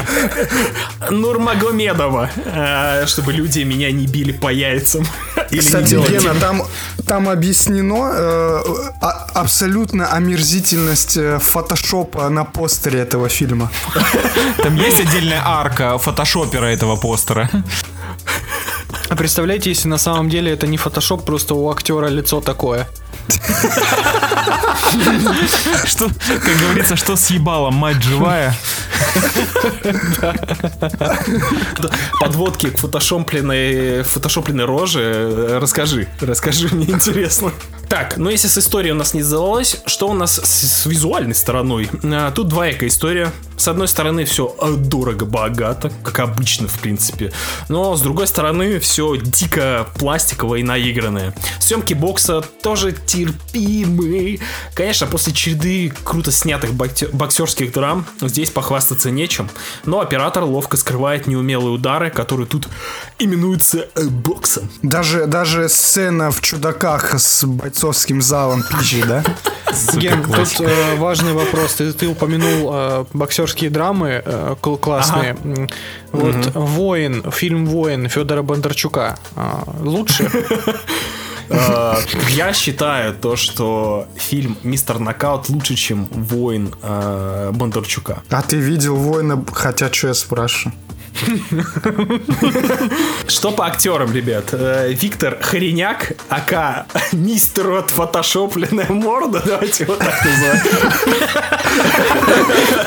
Нурмагомедова, а, чтобы люди меня не били по яйцам. Кстати. Гена, там, там объяснено э, а- абсолютно омерзительность э, фотошопа на постере этого фильма. Там есть отдельная арка фотошопера этого постера. А представляете, если на самом деле это не фотошоп, просто у актера лицо такое. Что, как говорится, что съебала мать живая? Подводки к фотошопленной, фотошопленной роже. э, Расскажи, расскажи, мне интересно. Так, ну если с историей у нас не задалось, что у нас с, визуальной стороной? А, тут двоякая история. С одной стороны, все дорого-богато, как обычно, в принципе. Но с другой стороны, все дико пластиковое и наигранное. Съемки бокса тоже терпимые. Конечно, после череды круто снятых боксерских драм здесь похвастаться нечем. Но оператор ловко скрывает неумелые удары, которые тут именуются э, боксом. Даже, даже сцена в чудаках с бойцовским залом PG, да? Ген, тут э, важный вопрос. Ты, ты упомянул э, боксерские драмы э, кл- классные. Вот «Воин», фильм «Воин» Федора Бондарчука. лучше? Э, Я считаю то, что фильм «Мистер Нокаут» лучше, чем «Воин» э, Бондарчука. А ты видел воина, хотя что я спрашиваю? Что по актерам, ребят? Э, Виктор Хореняк, ака мистер от фотошопленная морда, давайте вот так назовем.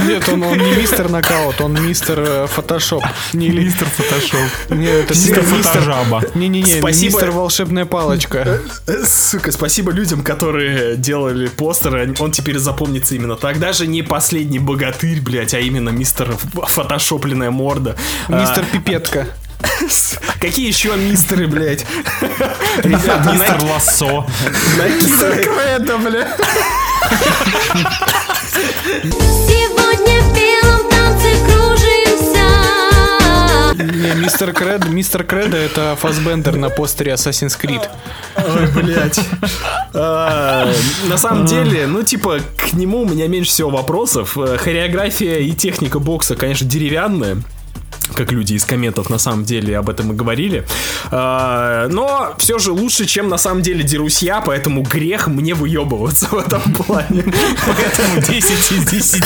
Нет, он, он не мистер нокаут, он мистер э, фотошоп. Не ли- Мистер Фотошоп. Нет, это Мистер мистер... Фотожаба. Не-не-не, Спасибо. мистер волшебная палочка. Э, Сука, спасибо людям, которые делали постеры. Он теперь запомнится именно так. Даже не последний богатырь, блядь, а именно мистер фотошопленная морда. Мистер А, Пипетка. Какие еще мистеры, блядь? Ребята, Мистер Лассо. Это, бля. Сегодня в белом танце кружимся. Не, мистер Кред, мистер Кредо это Фасбендер на постере Assassin's Creed. Ой, блядь. А, На самом деле, ну, типа, к нему у меня меньше всего вопросов. Э, Хореография и техника бокса, конечно, деревянная. Как люди из комментов на самом деле об этом и говорили. А, Но все же лучше, чем на самом деле дерусь я, поэтому грех мне выебываться в этом плане. Поэтому 10 из 10.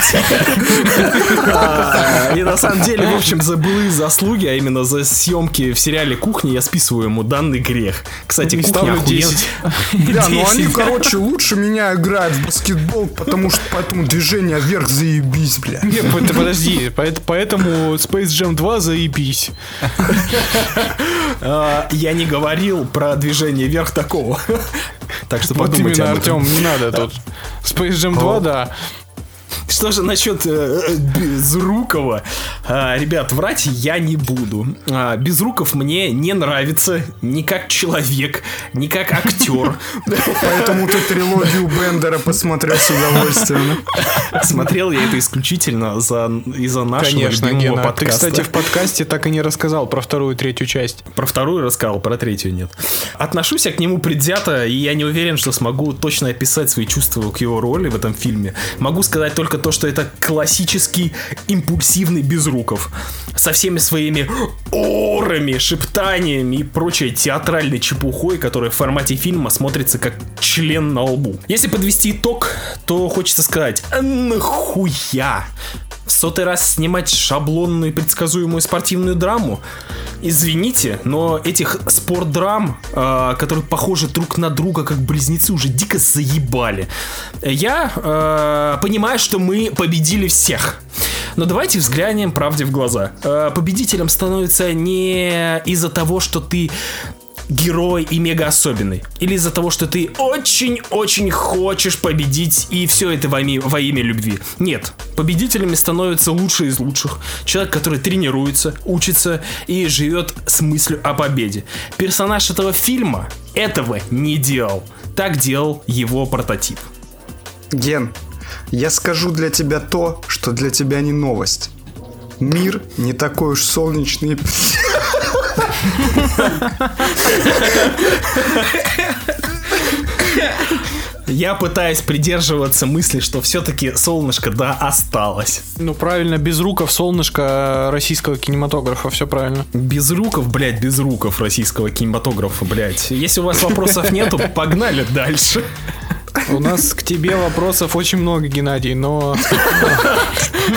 А, И на самом деле, в общем, за былые заслуги, а именно за съемки в сериале «Кухня», я списываю ему данный грех. Кстати, «Кухня» ставлю охуен- 10. Бля, ну они, 10. короче, лучше меня играют в баскетбол, потому что поэтому движение вверх заебись, бля. Нет, под- подожди, поэт- поэтому Space Jam 2 заебись. А, Я не говорил про движение вверх такого. Так что подумайте об этом. Артем, не надо тут. Space Jam 2, да. Что же насчет э, э, Безрукова? А, ребят, врать я не буду. А, Безруков мне не нравится ни как человек, ни как актер. Поэтому ты трилогию Бендера посмотрел с удовольствием. Смотрел я это исключительно за, из-за нашего Конечно, любимого Гена. Ты, подкаста. кстати, в подкасте так и не рассказал про вторую и третью часть. Про вторую рассказал, про третью нет. Отношусь я к нему предвзято, и я не уверен, что смогу точно описать свои чувства к его роли в этом фильме. Могу сказать только то, что это классический импульсивный Безруков. Со всеми своими орами, шептаниями и прочей театральной чепухой, которая в формате фильма смотрится как член на лбу. Если подвести итог, то хочется сказать, «А нахуя? В сотый раз снимать шаблонную предсказуемую спортивную драму? Извините, но этих спортдрам, э, которые похожи друг на друга как близнецы, уже дико заебали. Я э, понимаю, что мы победили всех. Но давайте взглянем правде в глаза. Э, победителем становится не из-за того, что ты герой и мега особенный. Или из-за того, что ты очень-очень хочешь победить, и все это во, ми- во имя любви. Нет, победителями становятся лучшие из лучших. Человек, который тренируется, учится и живет с мыслью о победе. Персонаж этого фильма этого не делал. Так делал его прототип. Ген, я скажу для тебя то, что для тебя не новость. Мир не такой уж солнечный. Я пытаюсь придерживаться мысли, что все-таки солнышко да осталось. Ну, правильно, без руков солнышко российского кинематографа, все правильно. Без руков, блядь, без руков российского кинематографа, блядь. Если у вас вопросов нету, погнали дальше. У нас к тебе вопросов очень много, Геннадий, но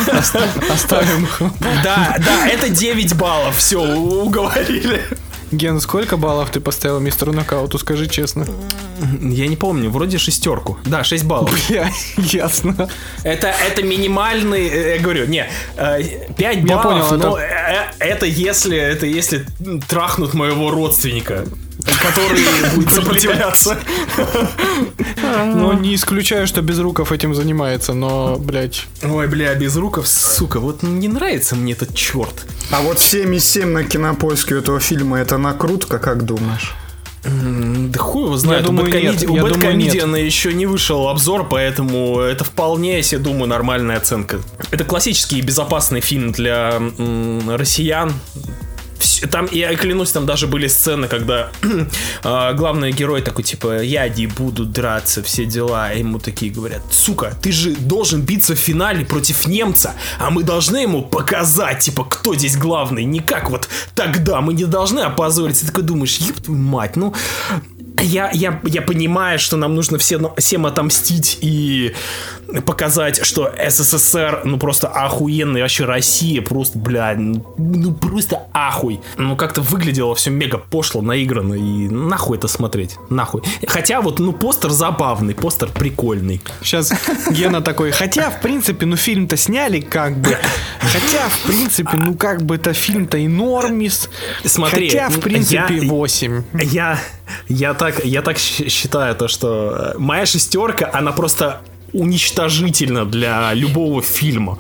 ост- оставим. Да, да, это 9 баллов, все, уговорили. Ген, сколько баллов ты поставил мистеру нокауту, скажи честно? Я не помню, вроде шестерку. Да, 6 баллов. Бля, ясно. Это, это минимальный, э, я говорю, не, 5 Я баллов, понял, но э, это если, это если трахнут моего родственника, который будет сопротивляться. Ну, не исключаю, что Безруков этим занимается, но, блядь. Ой, бля, без руков, сука, вот не нравится мне этот черт. А вот 7,7 на кинопоиске у этого фильма это накрутка, как думаешь? Да хуй его знает, Я думаю, у Comedi- у. Comedian еще не вышел обзор, поэтому это вполне, я думаю, нормальная оценка. Это классический и безопасный фильм для россиян. Там, я клянусь, там даже были сцены, когда а, главный герой такой, типа, я не буду драться, все дела. И ему такие говорят, сука, ты же должен биться в финале против немца, а мы должны ему показать, типа, кто здесь главный. Не как вот тогда, мы не должны опозориться. Ты такой думаешь, еб твою мать, ну... Я, я, я понимаю, что нам нужно все, всем отомстить и показать, что СССР, ну просто охуенный, вообще Россия просто, бля, ну, ну просто ахуй. Ну как-то выглядело все мега пошло, наигранно и нахуй это смотреть, нахуй. Хотя вот, ну постер забавный, постер прикольный. Сейчас Гена такой, хотя, в принципе, ну фильм-то сняли как бы. Хотя, в принципе, ну как бы это фильм-то и нормис. Смотри, Хотя, в принципе, я- 8. Я, я так, я так считаю то, что э, моя шестерка, она просто уничтожительна для любого фильма.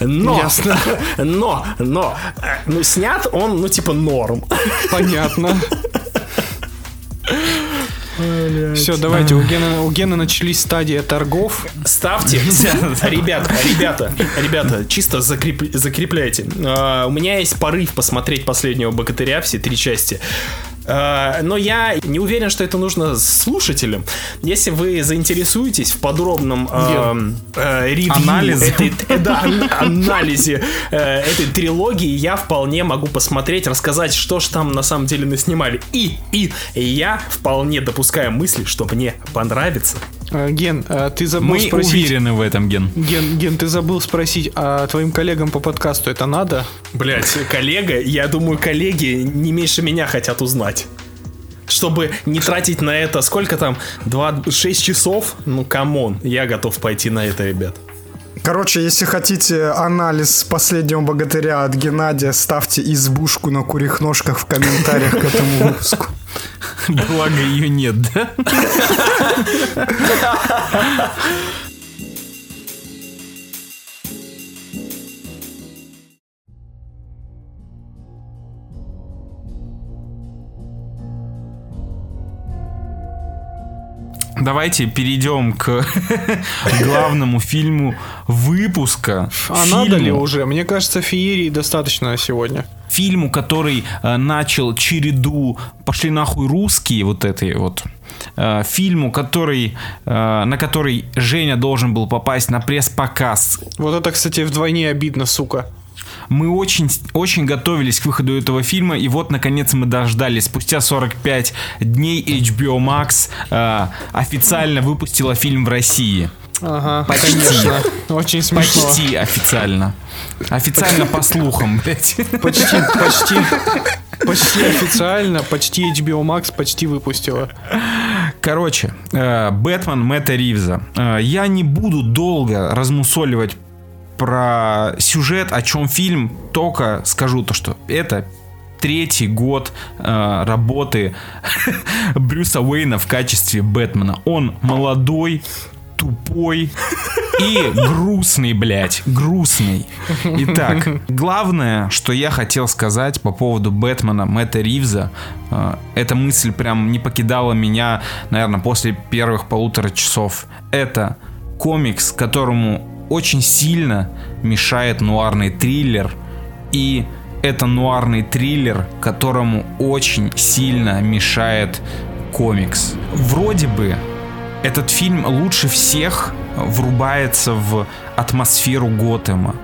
Но, Ясно. но, но, э, ну снят он, ну типа норм. Понятно. Все, давайте, у Гена, у Гена начались стадии торгов. Ставьте, ребята, ребята, ребята, чисто закреп- закрепляйте. А, у меня есть порыв посмотреть последнего богатыря, все три части. А, но я не уверен, что это нужно слушателям. Если вы заинтересуетесь в подробном э, ревью Анализе. этой, э, анализе э, этой трилогии, я вполне могу посмотреть, рассказать, что ж там на самом деле наснимали. И, и я вполне допускаю мысли, что мне понравится. Э, Ген, э, ты забыл Мы спросить... уверены в этом, Ген. Ген, Ген, ты забыл спросить, а твоим коллегам по подкасту это надо? Блять, коллега, я думаю, коллеги не меньше меня хотят узнать. Чтобы не тратить на это, сколько там, 2, 6 часов? Ну, come on, я готов пойти на это, ребят. Короче, если хотите анализ последнего богатыря от Геннадия, ставьте избушку на курих ножках в комментариях к этому выпуску. Благо ее нет, да? Давайте перейдем к главному фильму выпуска. А надо ли уже? Мне кажется, феерии достаточно сегодня. фильму, который э, начал череду «Пошли нахуй русские» вот этой вот. э, фильму, который, э, на который Женя должен был попасть на пресс-показ Вот это, кстати, вдвойне обидно, сука. Мы очень, очень готовились к выходу этого фильма, и вот, наконец, мы дождались. Спустя 45 дней HBO Max э, официально выпустила фильм в России. Ага, Почти. конечно. Очень смешно. Почти официально. Официально по слухам, блядь. Почти, почти, почти официально, почти HBO Max почти выпустила. Короче, э, Бэтмен Мэтта Ривза. Э, я не буду долго размусоливать про сюжет, о чем фильм, только скажу то, что это третий год э, работы Брюса Уэйна в качестве Бэтмена. Он молодой, тупой и грустный, блядь, грустный. Итак, главное, что я хотел сказать по поводу Бэтмена Мэтта Ривза, э, эта мысль прям не покидала меня, наверное, после первых полутора часов. Это комикс, которому очень сильно мешает нуарный триллер, и это нуарный триллер, которому очень сильно мешает комикс. Вроде бы этот фильм лучше всех врубается в атмосферу Готэма.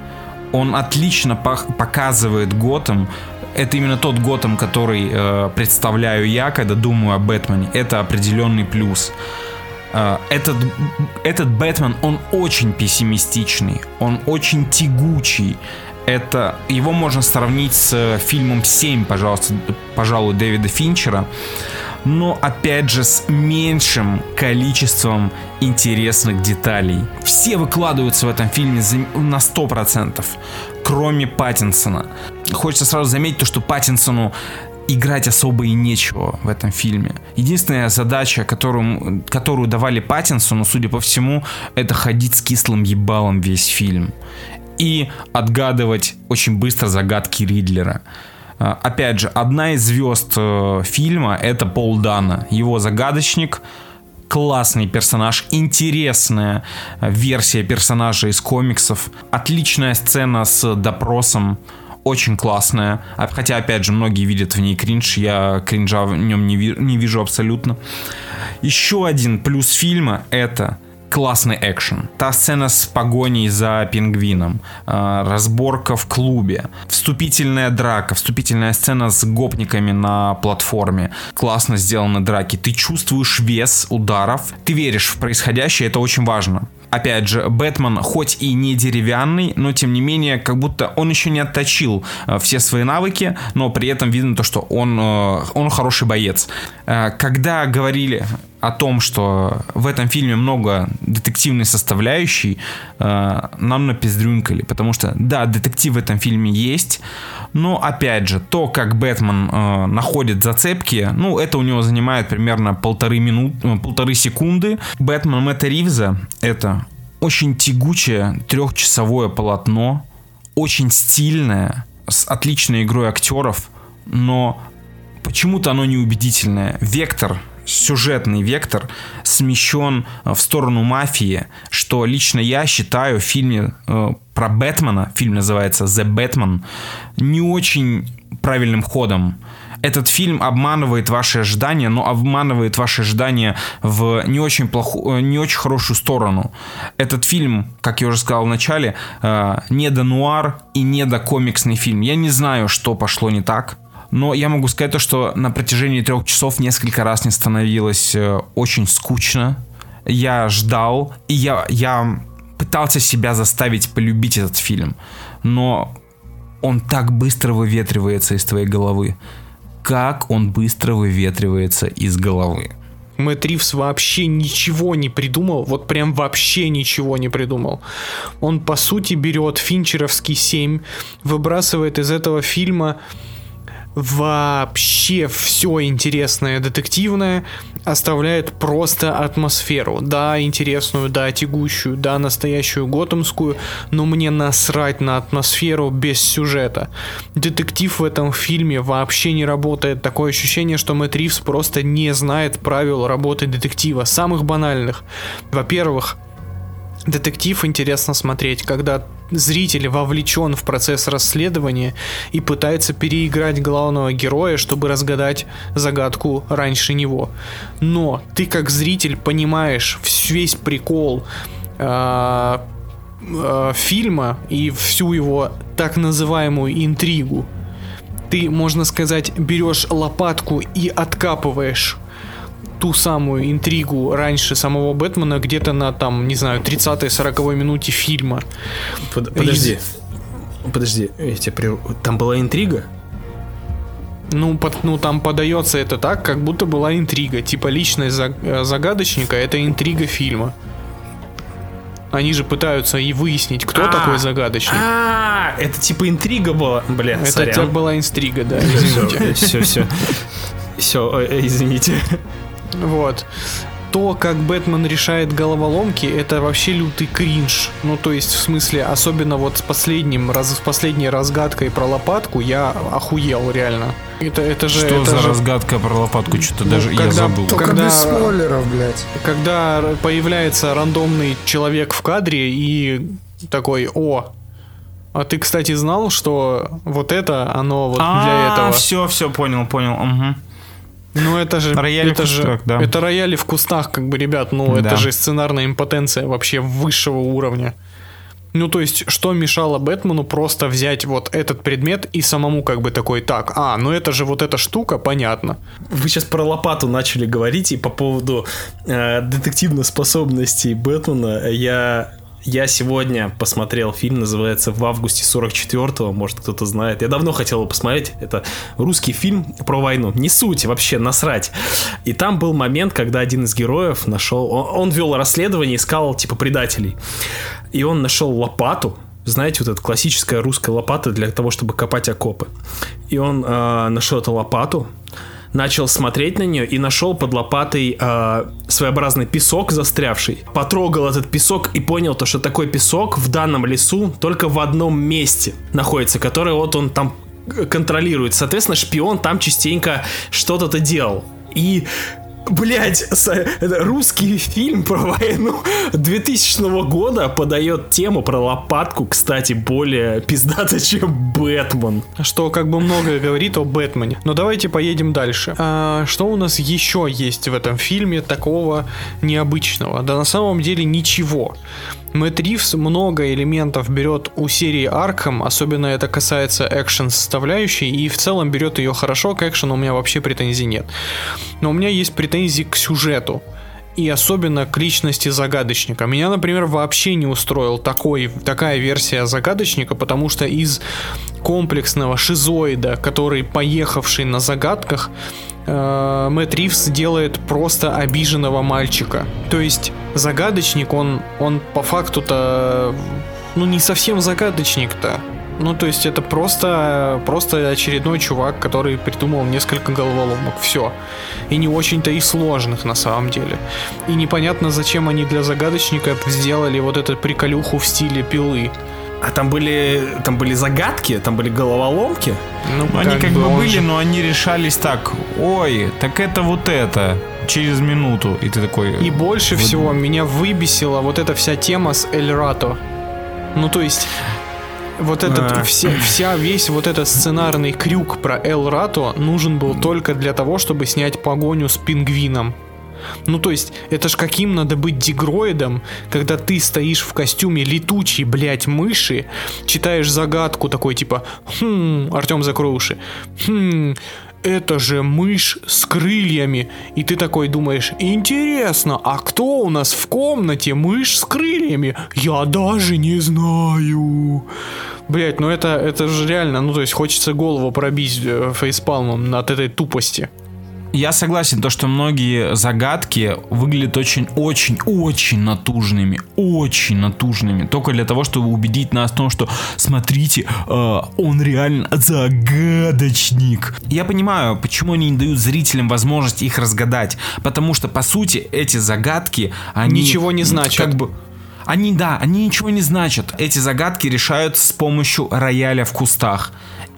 Он отлично показывает Готэм. Это именно тот Готэм, который э, представляю я, когда думаю о Бэтмене. Это определенный плюс. Э, этот, этот Бэтмен, он очень пессимистичный, он очень тягучий. Это его можно сравнить с фильмом 7, пожалуйста, пожалуй, Дэвида Финчера. но опять же с меньшим количеством интересных деталей. Все выкладываются в этом фильме на 100%, кроме Паттинсона. Хочется сразу заметить то, что Паттинсону играть особо и нечего в этом фильме. Единственная задача, которую, которую давали Паттинсону, судя по всему, это ходить с кислым ебалом весь фильм. И отгадывать очень быстро загадки Ридлера. А, Опять же, одна из звезд э, фильма это Пол Дана. Его загадочник, классный персонаж, интересная э, версия персонажа из комиксов, отличная сцена с допросом, очень классная. А Хотя, опять же, многие видят в ней кринж, я кринжа в нем не, ви- не вижу абсолютно. Еще один плюс фильма это классный экшен. Та сцена с погоней за пингвином, э, разборка в клубе, вступительная драка, вступительная сцена с гопниками на платформе. Классно сделаны драки. Ты чувствуешь вес ударов, ты веришь в происходящее, это очень важно. Опять же, Бэтмен хоть и не деревянный, но тем не менее, как будто он еще не отточил э, все свои навыки, но при этом видно то, что он, э, он хороший боец. Э, Когда говорили о том, что в этом фильме много детективной составляющей, э, нам напиздрюнкали, потому что, да, детектив в этом фильме есть, но, опять же, то, как Бэтмен э, находит зацепки, ну, это у него занимает примерно полторы минуты, полторы секунды. Бэтмен Мэтта Ривза — это очень тягучее трехчасовое полотно, очень стильное, с отличной игрой актеров, но почему-то оно неубедительное. Вектор, сюжетный вектор смещен э, в сторону мафии, что лично я считаю в фильме э, про Бэтмена, фильм называется The Batman, не очень правильным ходом. Этот фильм обманывает ваши ожидания, но обманывает ваши ожидания в не очень, плоху, э, не очень хорошую сторону. Этот фильм, как я уже сказал в начале, не до нуар и не до комиксный фильм. Я не знаю, что пошло не так. Но я могу сказать то, что на протяжении трех часов несколько раз мне становилось э, очень скучно. Я ждал, и я, я пытался себя заставить полюбить этот фильм. Но он так быстро выветривается из твоей головы. Как он быстро выветривается из головы. Мэтт Ривз вообще ничего не придумал, вот прям вообще ничего не придумал. Он, по сути, берет финчеровский 7, выбрасывает из этого фильма вообще все интересное детективное, оставляет просто атмосферу. Да, интересную, да, тягущую, да, настоящую готэмскую, но мне насрать на атмосферу без сюжета. Детектив в этом фильме вообще не работает. Такое ощущение, что Мэтт Ривз просто не знает правил работы детектива, самых банальных. Во-первых, Детектив интересно смотреть, когда зритель вовлечен в процесс расследования и пытается переиграть главного героя, чтобы разгадать загадку раньше него. Но ты как зритель понимаешь весь прикол э, э, фильма и всю его так называемую интригу. Ты, можно сказать, берешь лопатку и откапываешь ту самую интригу раньше самого Бэтмена где-то на там, не знаю, 30-40 минуте фильма. Под- подожди. Подожди, я тебя прерву. Там была интрига? Ну, под- ну, там подается это так, как будто была интрига. Типа личность э, загадочника это интрига фильма. Они же пытаются и выяснить, кто А, такой загадочник. А, это типа интрига была. Бля, это сорян. была инстрига, да, извините. Все, все. Все, извините. Вот. То, как Бэтмен решает головоломки, это вообще лютый кринж. Ну, то есть, в смысле, особенно вот с последним, раз, с последней разгадкой про лопатку, я охуел, реально. Это, это же... Что это за же- разгадка про лопатку? Что-то даже я когда- забыл. Только Когда- без спойлеров, блядь. Когда появляется рандомный человек в кадре и такой, о, а ты, кстати, знал, что вот это, оно вот для этого. все, все, понял, понял. мгм. Ну это же, Рояль в это же, кустах, да. это рояли в кустах, как бы, ребят, ну Да. это же сценарная импотенция вообще высшего уровня. Ну, то есть, что мешало Бэтмену просто взять вот этот предмет и самому как бы такой, так, а, ну это же вот эта штука, понятно. Вы сейчас про лопату начали говорить, и по поводу э, детективных способностей Бэтмена я Я сегодня посмотрел фильм, называется «В августе 44-го», может кто-то знает. Я давно хотел его посмотреть. Это русский фильм про войну. Не суть, вообще насрать. И там был момент, когда один из героев нашел... Он, он вел расследование, искал типа предателей. И он нашел лопату, знаете, вот эта классическая русская лопата для того, чтобы копать окопы. И он э, нашел эту лопату, начал смотреть на нее и нашел под лопатой э, своеобразный песок застрявший. Потрогал этот песок и понял то, что такой песок в данном лесу только в одном месте находится, который вот он там контролирует. Соответственно, шпион там частенько что-то-то делал. И Блять, русский фильм про войну 2000 года подает тему про лопатку, кстати, более пиздато, чем Бэтмен. Что как бы многое говорит о Бэтмене. Но давайте поедем дальше. А, что у нас еще есть в этом фильме такого необычного? Да на самом деле ничего. Мэтт Ривз много элементов берет у серии Arkham, особенно это касается экшен составляющей, и в целом берет ее хорошо, к экшену у меня вообще претензий нет. Но у меня есть претензии к сюжету и особенно к личности загадочника. Меня, например, вообще не устроил такой, такая версия загадочника, потому что из комплексного шизоида, который поехавший на загадках, э, Мэтт Ривз делает просто обиженного мальчика. То есть загадочник, он, он по факту-то, ну не совсем загадочник-то. Ну, то есть это просто, просто очередной чувак, который придумал несколько головоломок. Все. И не очень-то и сложных на самом деле. И непонятно, зачем они для загадочника сделали вот эту приколюху в стиле пилы. А там были, там были загадки, там были головоломки. Ну, Они как бы он были, же- но они решались так. Ой, так это вот это. Через минуту. И ты такой... И больше всего меня выбесила вот эта вся тема с Эль Рато. Ну, то есть, вот этот, А. все, вся, весь вот этот сценарный крюк про Эл Рато нужен был только для того, чтобы снять погоню с пингвином. Ну, то есть, это ж каким надо быть дегроидом, когда ты стоишь в костюме летучей, блядь, мыши, читаешь загадку такой, типа, хм, Артем, закрой уши, хм, это же мышь с крыльями. И ты такой думаешь, интересно, а кто у нас в комнате мышь с крыльями? Я даже не знаю. Блять, ну это, это же реально, ну то есть хочется голову пробить э, фейспалмом от этой тупости. Я согласен, то, что многие загадки выглядят очень-очень-очень натужными. Очень натужными. Только для того, чтобы убедить нас в том, что смотрите, э, он реально загадочник. Я понимаю, почему они не дают зрителям возможность их разгадать. Потому что, по сути, эти загадки, они... Ничего не значат. Как бы... Они, да, они ничего не значат. Эти загадки решаются с помощью рояля в кустах.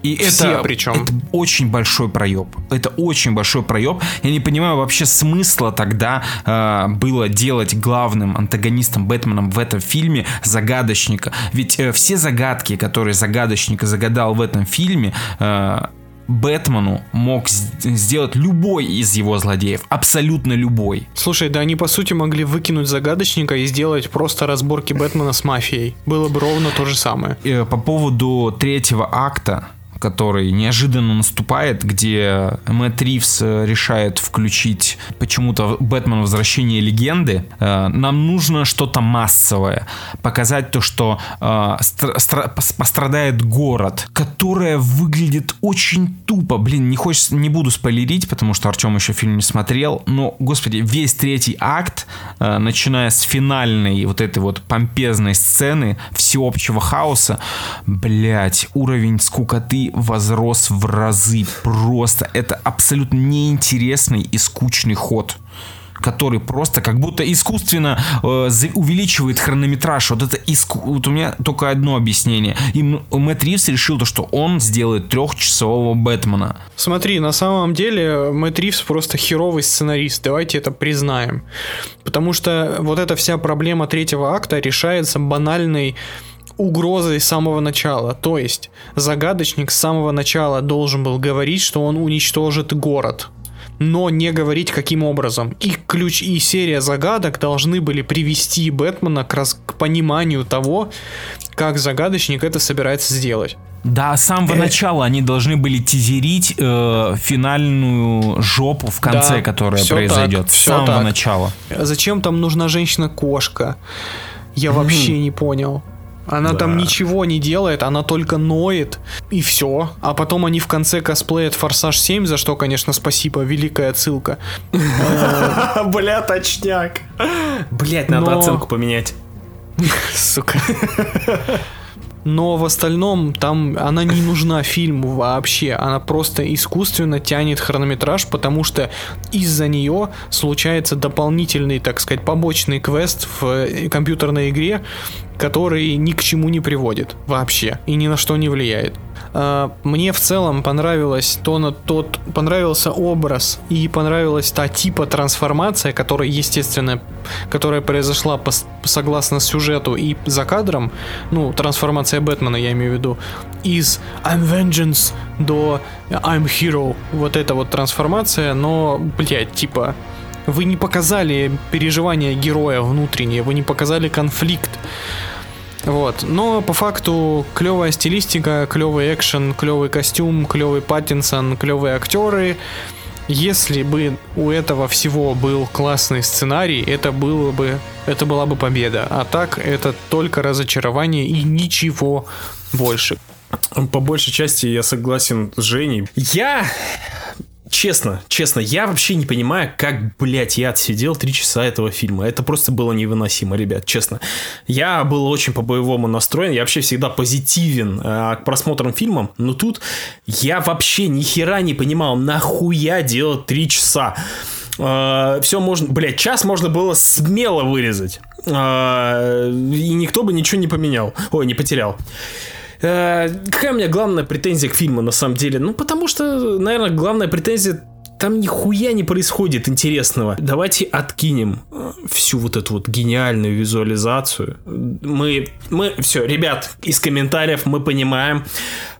И Все это, причем. это очень большой проеб. Это очень большой проеб. Я не понимаю вообще смысла тогда э, было делать главным антагонистом Бэтменом в этом фильме загадочника. Ведь э, все загадки, которые загадочник загадал в этом фильме, э, Бэтмену мог сделать любой из его злодеев. Абсолютно любой. Слушай, да они по сути могли выкинуть загадочника и сделать просто разборки Бэтмена с мафией. Было бы ровно то же самое. Э, по поводу третьего акта, который неожиданно наступает, где Мэтт Ривз э, решает включить почему-то Бэтмен Возвращение легенды, э, нам нужно что-то массовое. Показать то, что э, стра- стра- пос- пострадает город, которое выглядит очень тупо. Блин, не хочется, не буду спойлерить, потому что Артем еще фильм не смотрел. Но, господи, весь третий акт, начиная с финальной вот этой вот помпезной сцены всеобщего хаоса, блять, уровень скукоты возрос в разы. Просто это абсолютно неинтересный и скучный ход который просто как будто искусственно э, увеличивает хронометраж. Вот это иску... вот у меня только одно объяснение. И Мэтт Ривз решил то, что он сделает трехчасового Бэтмена. Смотри, на самом деле Мэтт Ривз просто херовый сценарист, давайте это признаем. Потому что вот эта вся проблема третьего акта решается банальной угрозой с самого начала. То есть загадочник с самого начала должен был говорить, что он уничтожит город. Но не говорить каким образом. И ключ и серия загадок должны были привести Бэтмена к, раз- к пониманию того, как загадочник это собирается сделать. Да, с самого начала они должны были тизерить э, финальную жопу в конце, Да, которая всё произойдет. так, с всё самого так. начала. Зачем там нужна женщина-кошка? Я вообще не понял. Она Да. там ничего не делает, она только ноет, и все. А потом они в конце косплеят Форсаж 7, за что, конечно, спасибо, великая отсылка. Бля, точняк. Блять, надо оценку поменять. Сука. Но в остальном там она не нужна фильму вообще. Она просто искусственно тянет хронометраж, потому что из-за нее случается дополнительный, так сказать, побочный квест в э, компьютерной игре, который ни к чему не приводит вообще и ни на что не влияет. А, Мне в целом понравилось то, на тот понравился образ и понравилась та типа трансформация, которая естественно, которая произошла пос- согласно сюжету и за кадром, ну трансформация Бэтмена я имею в виду, из I'm Vengeance до I'm Hero, вот эта вот трансформация, но блять типа вы не показали переживания героя внутренние, вы не показали конфликт. Вот. Но по факту клевая стилистика, клевый экшен, клевый костюм, клевый Паттинсон, клевые актеры. Если бы у этого всего был классный сценарий, это было бы, это была бы победа. А так это только разочарование и ничего больше. По большей части я согласен с Женей. Я Честно, честно, я вообще не понимаю, как, блядь, я отсидел три часа этого фильма. Это просто было невыносимо, ребят, честно. Я был очень по-боевому настроен, я вообще всегда позитивен э, к просмотрам фильмам, но тут я вообще ни хера не понимал, нахуя делать три часа. все можно, блядь, час можно было смело вырезать. Э, и никто бы ничего не поменял. Ой, не потерял. Э, Какая у меня главная претензия к фильму на самом деле? Ну, потому что, наверное, главная претензия там нихуя не происходит интересного. Давайте откинем э, всю вот эту вот гениальную визуализацию. Мы, мы, все, ребят, из комментариев мы понимаем.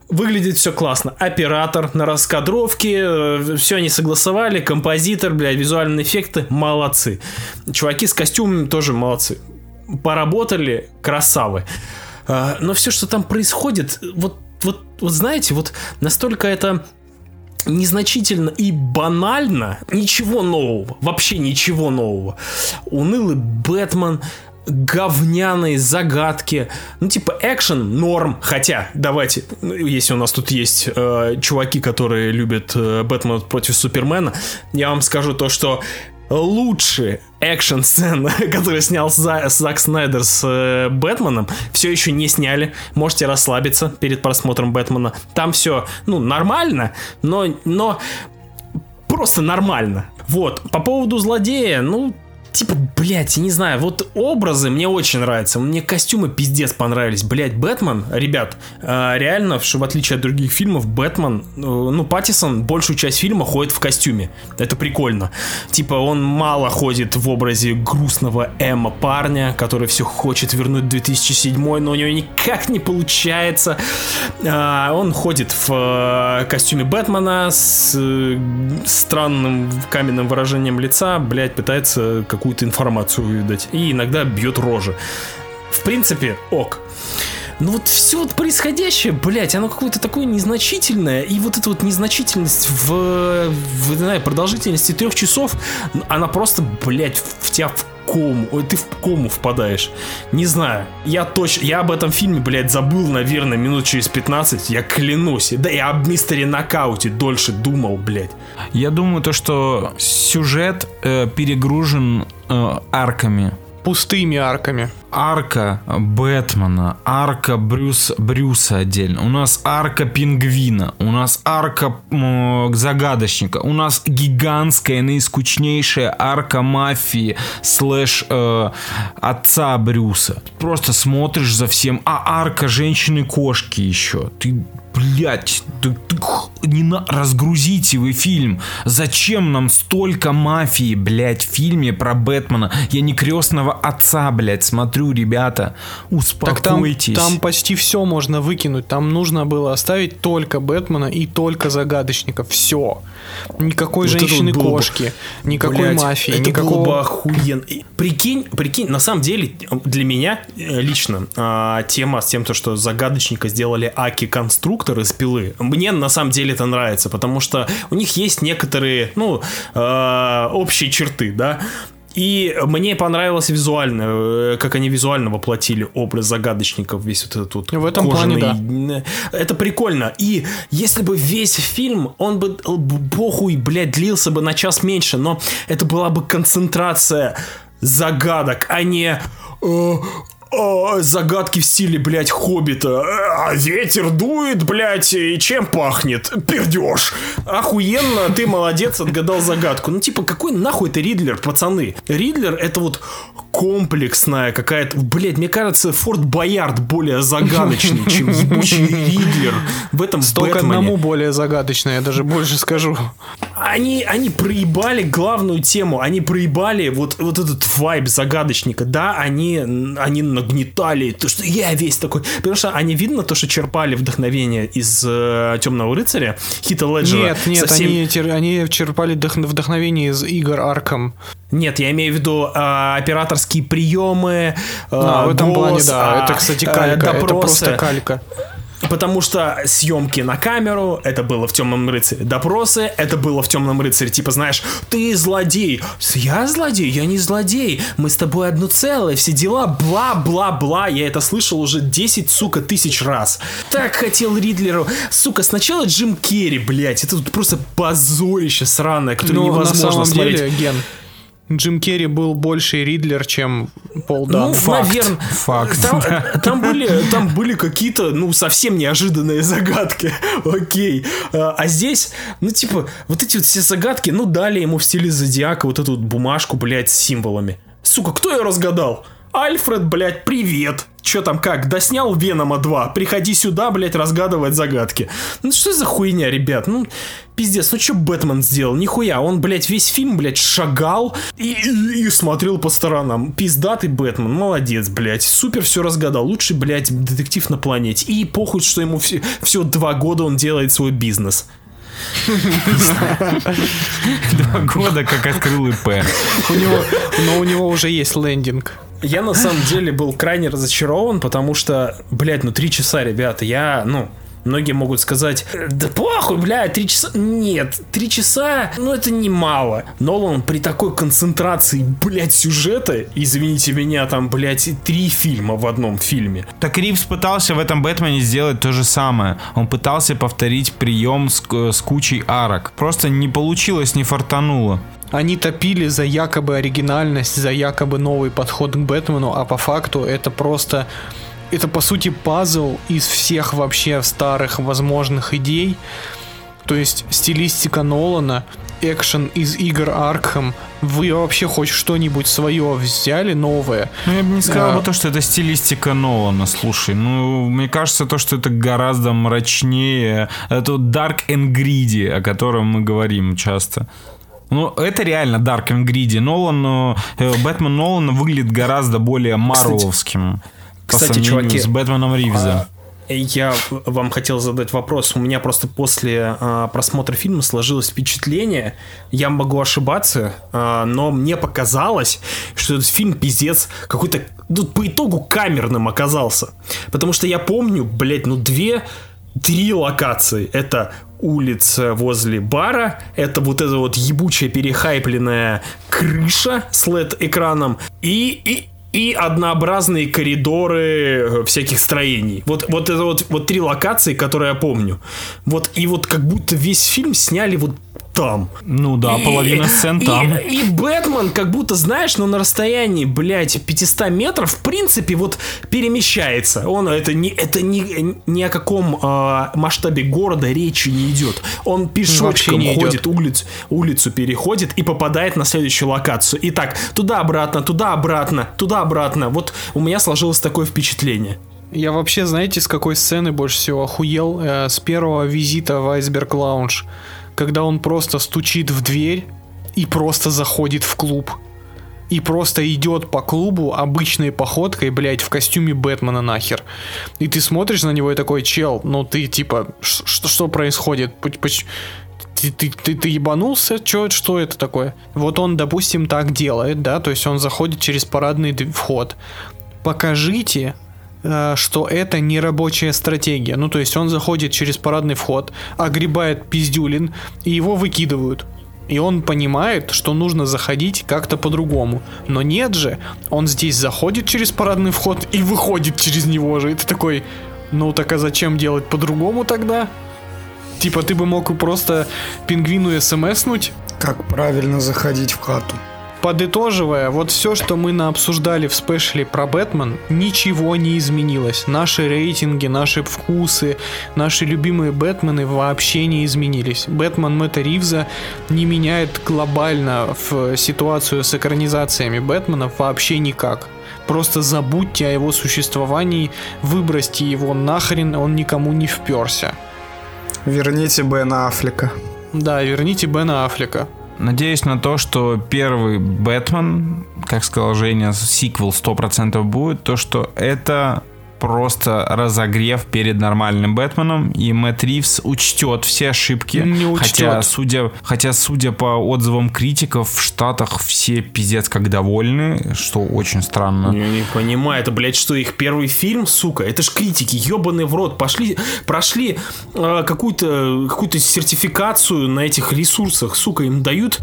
Выглядит все классно. Оператор на раскадровке, все они согласовали, композитор, блядь, визуальные эффекты, молодцы. Чуваки с костюмами тоже молодцы. Поработали, красавы. А, Но все, что там происходит, вот, вот, вот знаете, вот настолько это незначительно и банально, ничего нового, вообще ничего нового. Унылый Бэтмен, говняные загадки, ну типа экшен норм, хотя давайте, ну, если у нас тут есть э, чуваки, которые любят э, Бэтмена против Супермена, я вам скажу то, что лучшие экшн сцены, которые снял За- Зак Снайдер с э, Бэтменом, все еще не сняли. Можете расслабиться перед просмотром Бэтмена. Там все, ну, нормально, но, но просто нормально. Вот, по поводу злодея, ну, типа, блядь, я не знаю, вот образы мне очень нравятся, мне костюмы пиздец понравились, блядь, Бэтмен, ребят, э, реально, что в отличие от других фильмов, Бэтмен, э, ну, Паттисон большую часть фильма ходит в костюме, это прикольно, типа, он мало ходит в образе грустного эмо парня, который все хочет вернуть 2007, но у него никак не получается, А, он ходит в э, костюме Бэтмена с э, странным каменным выражением лица, блядь, пытается какую-то информацию выведать. И иногда бьет рожи. В принципе, ок. Но вот все вот происходящее, блядь, оно какое-то такое незначительное, и вот эта вот незначительность в, в не знаю, продолжительности трех часов, она просто, блядь, в тебя кому, ой, ты в кому впадаешь. Не знаю, я точно, я об этом фильме, блядь, забыл, наверное, минут через 15, я клянусь. Да я об мистере Нокауте дольше думал, блядь. Я думаю, то, что сюжет э, перегружен э, арками. Пустыми арками. Арка Бэтмена, арка Брюс, Брюса отдельно. У нас арка Пингвина, у нас арка м, Загадочника, у нас гигантская, наискучнейшая арка мафии слэш э, отца Брюса. Просто смотришь за всем. А арка женщины-кошки еще. Ты Блять, не на... разгрузите вы фильм. Зачем нам столько мафии, блять, в фильме про Бэтмена? Я не крестного отца, блять, смотрю, ребята. Так там, Успокойтесь. там почти все можно выкинуть. Там нужно было оставить только Бэтмена и только загадочника. Все. Никакой Вот было бы- женщины-кошки, никакой Блядь, мафии, это никакого... было бы охуенно. И Прикинь, прикинь, на самом деле, для меня э, лично а, тема с тем, то, что загадочника сделали Аки-конструктор из пилы, мне на самом деле это нравится, потому что у них есть некоторые, ну, э, общие черты, да. И мне понравилось визуально, э, как они визуально воплотили образ загадочников, весь вот этот вот В этом плане, кожаный. Это прикольно. И если бы весь фильм, он бы э, похуй, блядь, длился бы на час меньше, но это была бы концентрация загадок, а не э, э, загадки в стиле, блядь, Хоббита. Э, ветер дует, блядь, и чем пахнет? Пердеж. Охуенно, ты молодец, отгадал загадку. Ну, типа, какой нахуй это Ридлер, пацаны? Ридлер это вот комплексная какая-то... Блядь, мне кажется, Форт Боярд более загадочный, чем ебучий Ридлер в этом Только Бэтмене. одному более загадочное, я даже больше скажу. Они, они проебали главную тему, они проебали вот, вот этот вайб загадочника. Да, они, они нагнетали, то, что я весь такой. Потому что они, видно, то, что черпали вдохновение из э, Темного рыцаря, Хита Леджера. Нет, нет, со всем- они, они черпали вдох- вдохновение из игр Арком. Нет, я имею в виду э, операторские приемы, э, А, в этом плане, голос, да. а, это, кстати, э, калька. это допросы. просто калька. Потому что съемки на камеру, это было в Темном рыцаре. Допросы, это было в Темном рыцаре. Типа, знаешь, ты злодей. Я злодей? Я не злодей. Мы с тобой одно целое, все дела, бла-бла-бла. Я это слышал уже 10, сука, тысяч раз. Так хотел Ридлеру. Сука, сначала Джим Керри, блядь. Это тут просто позорище сраное, которое Ну, на невозможно самом смотреть. деле, Ген, Джим Керри был больше Ридлер, чем Пол Ну, Дан. наверное. факт. Там, там были, там были какие-то, ну, совсем неожиданные загадки. Окей. А, а здесь, ну, типа, вот эти вот все загадки, ну, дали ему в стиле зодиака вот эту вот бумажку, блядь, с символами. Сука, кто ее разгадал? Альфред, блядь, привет. Че там как? Доснял Венома 2. Приходи сюда, блядь, разгадывать загадки. Ну что за хуйня, ребят? Ну, пиздец, ну что Бэтмен сделал? Нихуя. Он, блядь, весь фильм, блядь, шагал и, и- и смотрел по сторонам. Пиздатый Бэтмен, молодец, блядь. Супер все разгадал. Лучший, блядь, детектив на планете. И похуй, что ему все, все два года он делает свой бизнес. Два года как открыл ИП. У него, но у него уже есть лендинг. Я на самом деле был крайне разочарован, потому что, блядь, ну три часа, ребята, я, ну, многие могут сказать, «Э, да похуй, блядь, три часа. Нет, три часа, ну это немало. Нолан при такой концентрации, блядь, сюжета, извините меня, там, блядь, три фильма в одном фильме. Так Ривз пытался в этом Бэтмене сделать то же самое. Он пытался повторить прием с, к- с кучей арок. Просто не получилось, не фартануло. Они топили за якобы оригинальность, за якобы новый подход к Бэтмену, а по факту это просто... Это по сути пазл из всех вообще старых возможных идей. То есть стилистика Нолана, экшен из игр Аркхем. Вы вообще хоть что-нибудь свое взяли новое? Ну, я бы не сказал А. бы то, что это стилистика Нолана, слушай. Ну, мне кажется, то, что это гораздо мрачнее. Это Dark and Greedy, о котором мы говорим часто. Ну, это реально Dark and Greedy. Нолан, э, Бэтмен Нолана выглядит гораздо более марвеловским. кстати, сравнению чуваки, с Бэтменом Ривза. Я вам хотел задать вопрос. У меня просто после а, просмотра фильма сложилось впечатление, я могу ошибаться, а, но мне показалось, что этот фильм пиздец какой-то ну, по итогу камерным оказался. Потому что я помню, блядь, ну две, три локации. Это улица возле бара, это вот эта вот ебучая перехайпленная крыша с LED-экраном и, и, и однообразные коридоры э, всяких строений. Вот, вот это вот, вот три локации, которые я помню. Вот, и вот как будто весь фильм сняли вот там. Ну да, И- половина сцен и- там. И, Бэтмен, как будто, знаешь, ну на расстоянии, блядь, 500 метров, в принципе, вот перемещается. Он, это не, это ни, ни о каком а, масштабе города речи не идет. Он пешочком не идет. ходит, улицу, улицу переходит и попадает на следующую локацию. Итак, туда-обратно, туда-обратно, туда-обратно. Вот у меня сложилось такое впечатление. Я вообще, знаете, с какой сцены больше всего охуел? Э, с первого визита в Айсберг Лаунж, когда он просто стучит в дверь и просто заходит в клуб. И просто идет по клубу обычной походкой, блядь, в костюме Бэтмена нахер. И ты смотришь на него и такой, чел, ну ты типа, что, происходит? Ты, ты, ты, ты ебанулся? Чё, что это такое? Вот он, допустим, так делает, да, то есть он заходит через парадный вход. Покажите, что это не рабочая стратегия. Ну, то есть он заходит через парадный вход, огребает пиздюлин, и его выкидывают. И он понимает, что нужно заходить как-то по-другому. Но нет же, он здесь заходит через парадный вход и выходит через него же. Ты такой, ну так а зачем делать по-другому тогда? Типа ты бы мог просто пингвину смснуть, Как правильно заходить в хату. Подытоживая, вот все, что мы наобсуждали в спешле про Бэтмен, ничего не изменилось. Наши рейтинги, наши вкусы, наши любимые Бэтмены вообще не изменились. Бэтмен Мэтта Ривза не меняет глобально в ситуацию с экранизациями Бэтмена вообще никак. Просто забудьте о его существовании, выбросьте его нахрен, он никому не вперся. Верните Бена Аффлека. Да, верните Бена Аффлека. Надеюсь на то, что первый Бэтмен, как сказал Женя, сиквел 100% будет, то, что это просто разогрев перед нормальным Бэтменом, и Мэтт Ривз учтет все ошибки. Не учтет. Хотя, судя, хотя, судя по отзывам критиков, в Штатах все пиздец как довольны, что очень странно. Я не понимаю, это, блядь, что их первый фильм, сука, это ж критики, ебаные в рот, пошли, прошли э, какую-то какую сертификацию на этих ресурсах, сука, им дают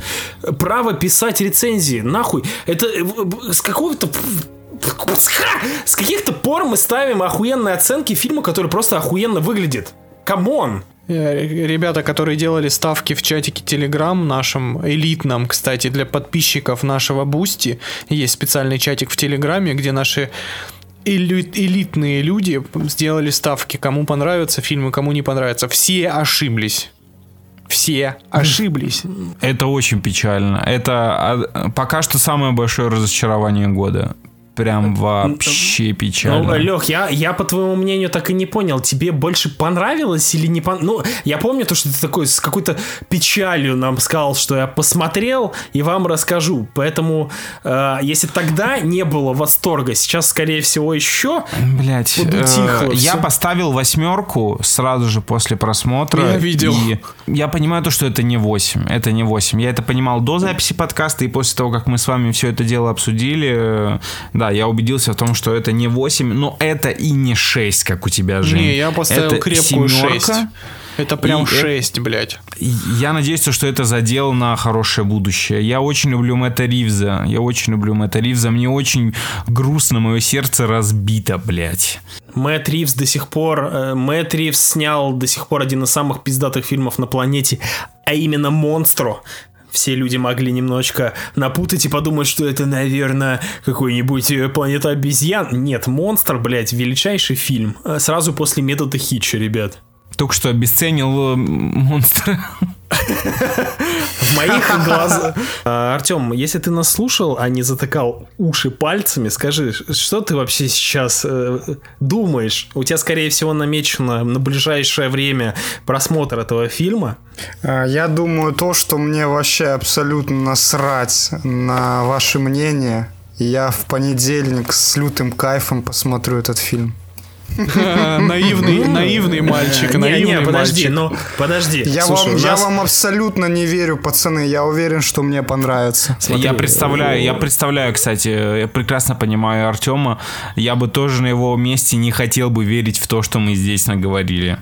право писать рецензии, нахуй, это э, э, с какого-то с каких-то пор мы ставим охуенные оценки фильму, который просто охуенно выглядит. Come on! Э, Ребята, которые делали ставки в чатике Telegram нашем, элитном, кстати, для подписчиков нашего Бусти, есть специальный чатик в Телеграме, где наши элит- элитные люди сделали ставки, кому понравятся фильмы, кому не понравятся. Все ошиблись. Все ошиблись. Это очень печально. Это а, пока что самое большое разочарование года. Прям вообще печально. Ну, Лех, я, я по твоему мнению так и не понял, тебе больше понравилось или не понравилось? Ну, я помню то, что ты такой с какой-то печалью нам сказал, что я посмотрел и вам расскажу. Поэтому, э, если тогда не было восторга, сейчас, скорее всего, еще Блять, подутихло я поставил восьмерку сразу же после просмотра. Я видел. И я понимаю то, что это не 8. Это не 8. Я это понимал до записи подкаста, и после того, как мы с вами все это дело обсудили, э, да, я убедился в том, что это не 8, но это и не 6, как у тебя, Жень. Не, я поставил Это крепкую семерка. 6. Это прям И 6, блядь. И Я надеюсь, что это задел на хорошее будущее. Я очень люблю Мэтта Ривза. Я очень люблю Мэтта Ривза. Мне очень грустно, мое сердце разбито, блядь. Мэтт Ривз до сих пор... э, Мэтт Ривз снял до сих пор один из самых пиздатых фильмов на планете, а именно «Монстро». Все люди могли немножечко напутать и подумать, что это, наверное, какой-нибудь э, «Планета обезьян». Нет, «Монстр», блядь, величайший фильм. Э, Сразу после метода Хитча, ребят. Только что обесценил э, монстра. В моих глазах... А, Артем, если ты нас слушал, а не затыкал уши пальцами, скажи, что ты вообще сейчас э, думаешь? У тебя, скорее всего, намечено на ближайшее время просмотр этого фильма. А, Я думаю то, что мне вообще абсолютно насрать на ваше мнение. Я в понедельник с лютым кайфом посмотрю этот фильм. Наивный, наивный мальчик, Не, наивный не, подожди, мальчик. ну, подожди. Я, вам, абсолютно не верю, пацаны. Я уверен, что мне понравится. я представляю, я представляю, кстати, я прекрасно понимаю Артема. Я бы тоже на его месте не хотел бы верить в то, что мы здесь наговорили.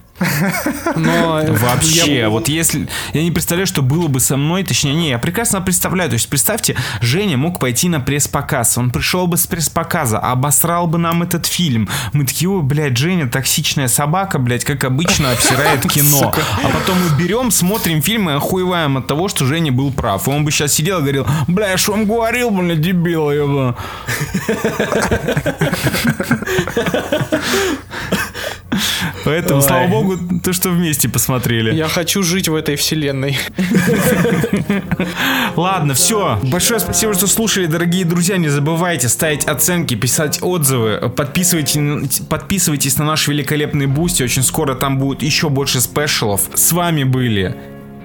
Но Вообще, я- вот если... Я не представляю, что было бы со мной, точнее, не, я прекрасно представляю. То есть, представьте, Женя мог пойти на пресс-показ. Он пришел бы с пресс-показа, обосрал бы нам этот фильм. Мы такие, ой, блядь, Женя, токсичная собака, блядь, как обычно, обсирает кино. А потом мы берем, смотрим фильм и охуеваем от того, что Женя был прав. И он бы сейчас сидел и говорил, бля, я ж вам говорил, блядь, дебил, еба. Поэтому, слава богу, то, что вместе посмотрели. Я хочу жить в этой вселенной. Ладно, все. Большое спасибо, что слушали, дорогие друзья. Не забывайте ставить оценки, писать отзывы. Подписывайтесь, подписывайтесь на наш великолепный Boosty. Очень скоро там будет еще больше спешалов. С вами были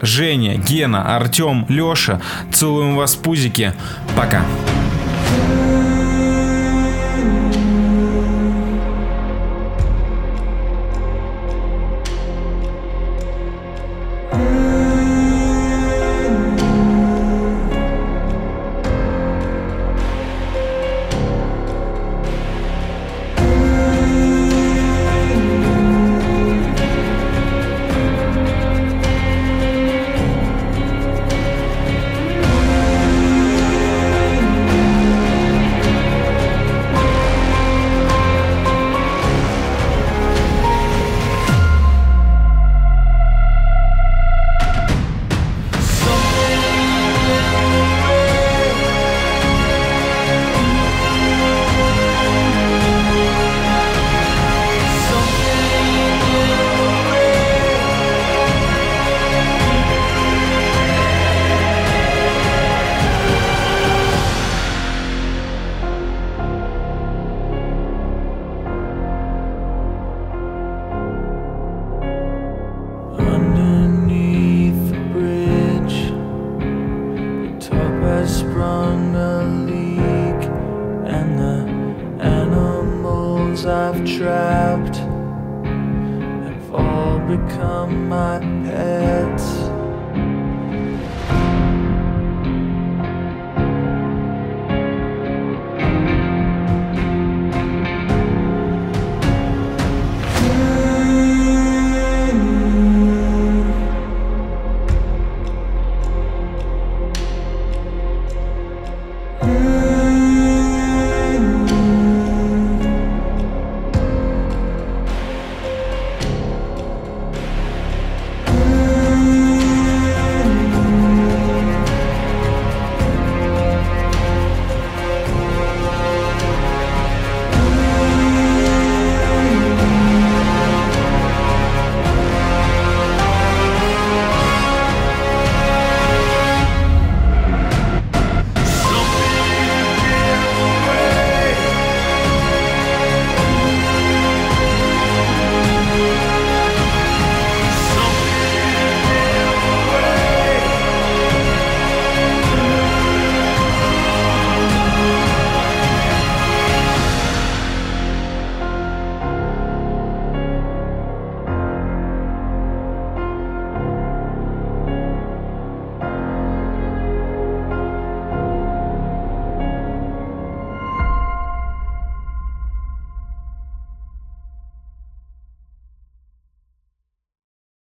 Женя, Гена, Артем, Леша. Целуем вас в пузики. Пока.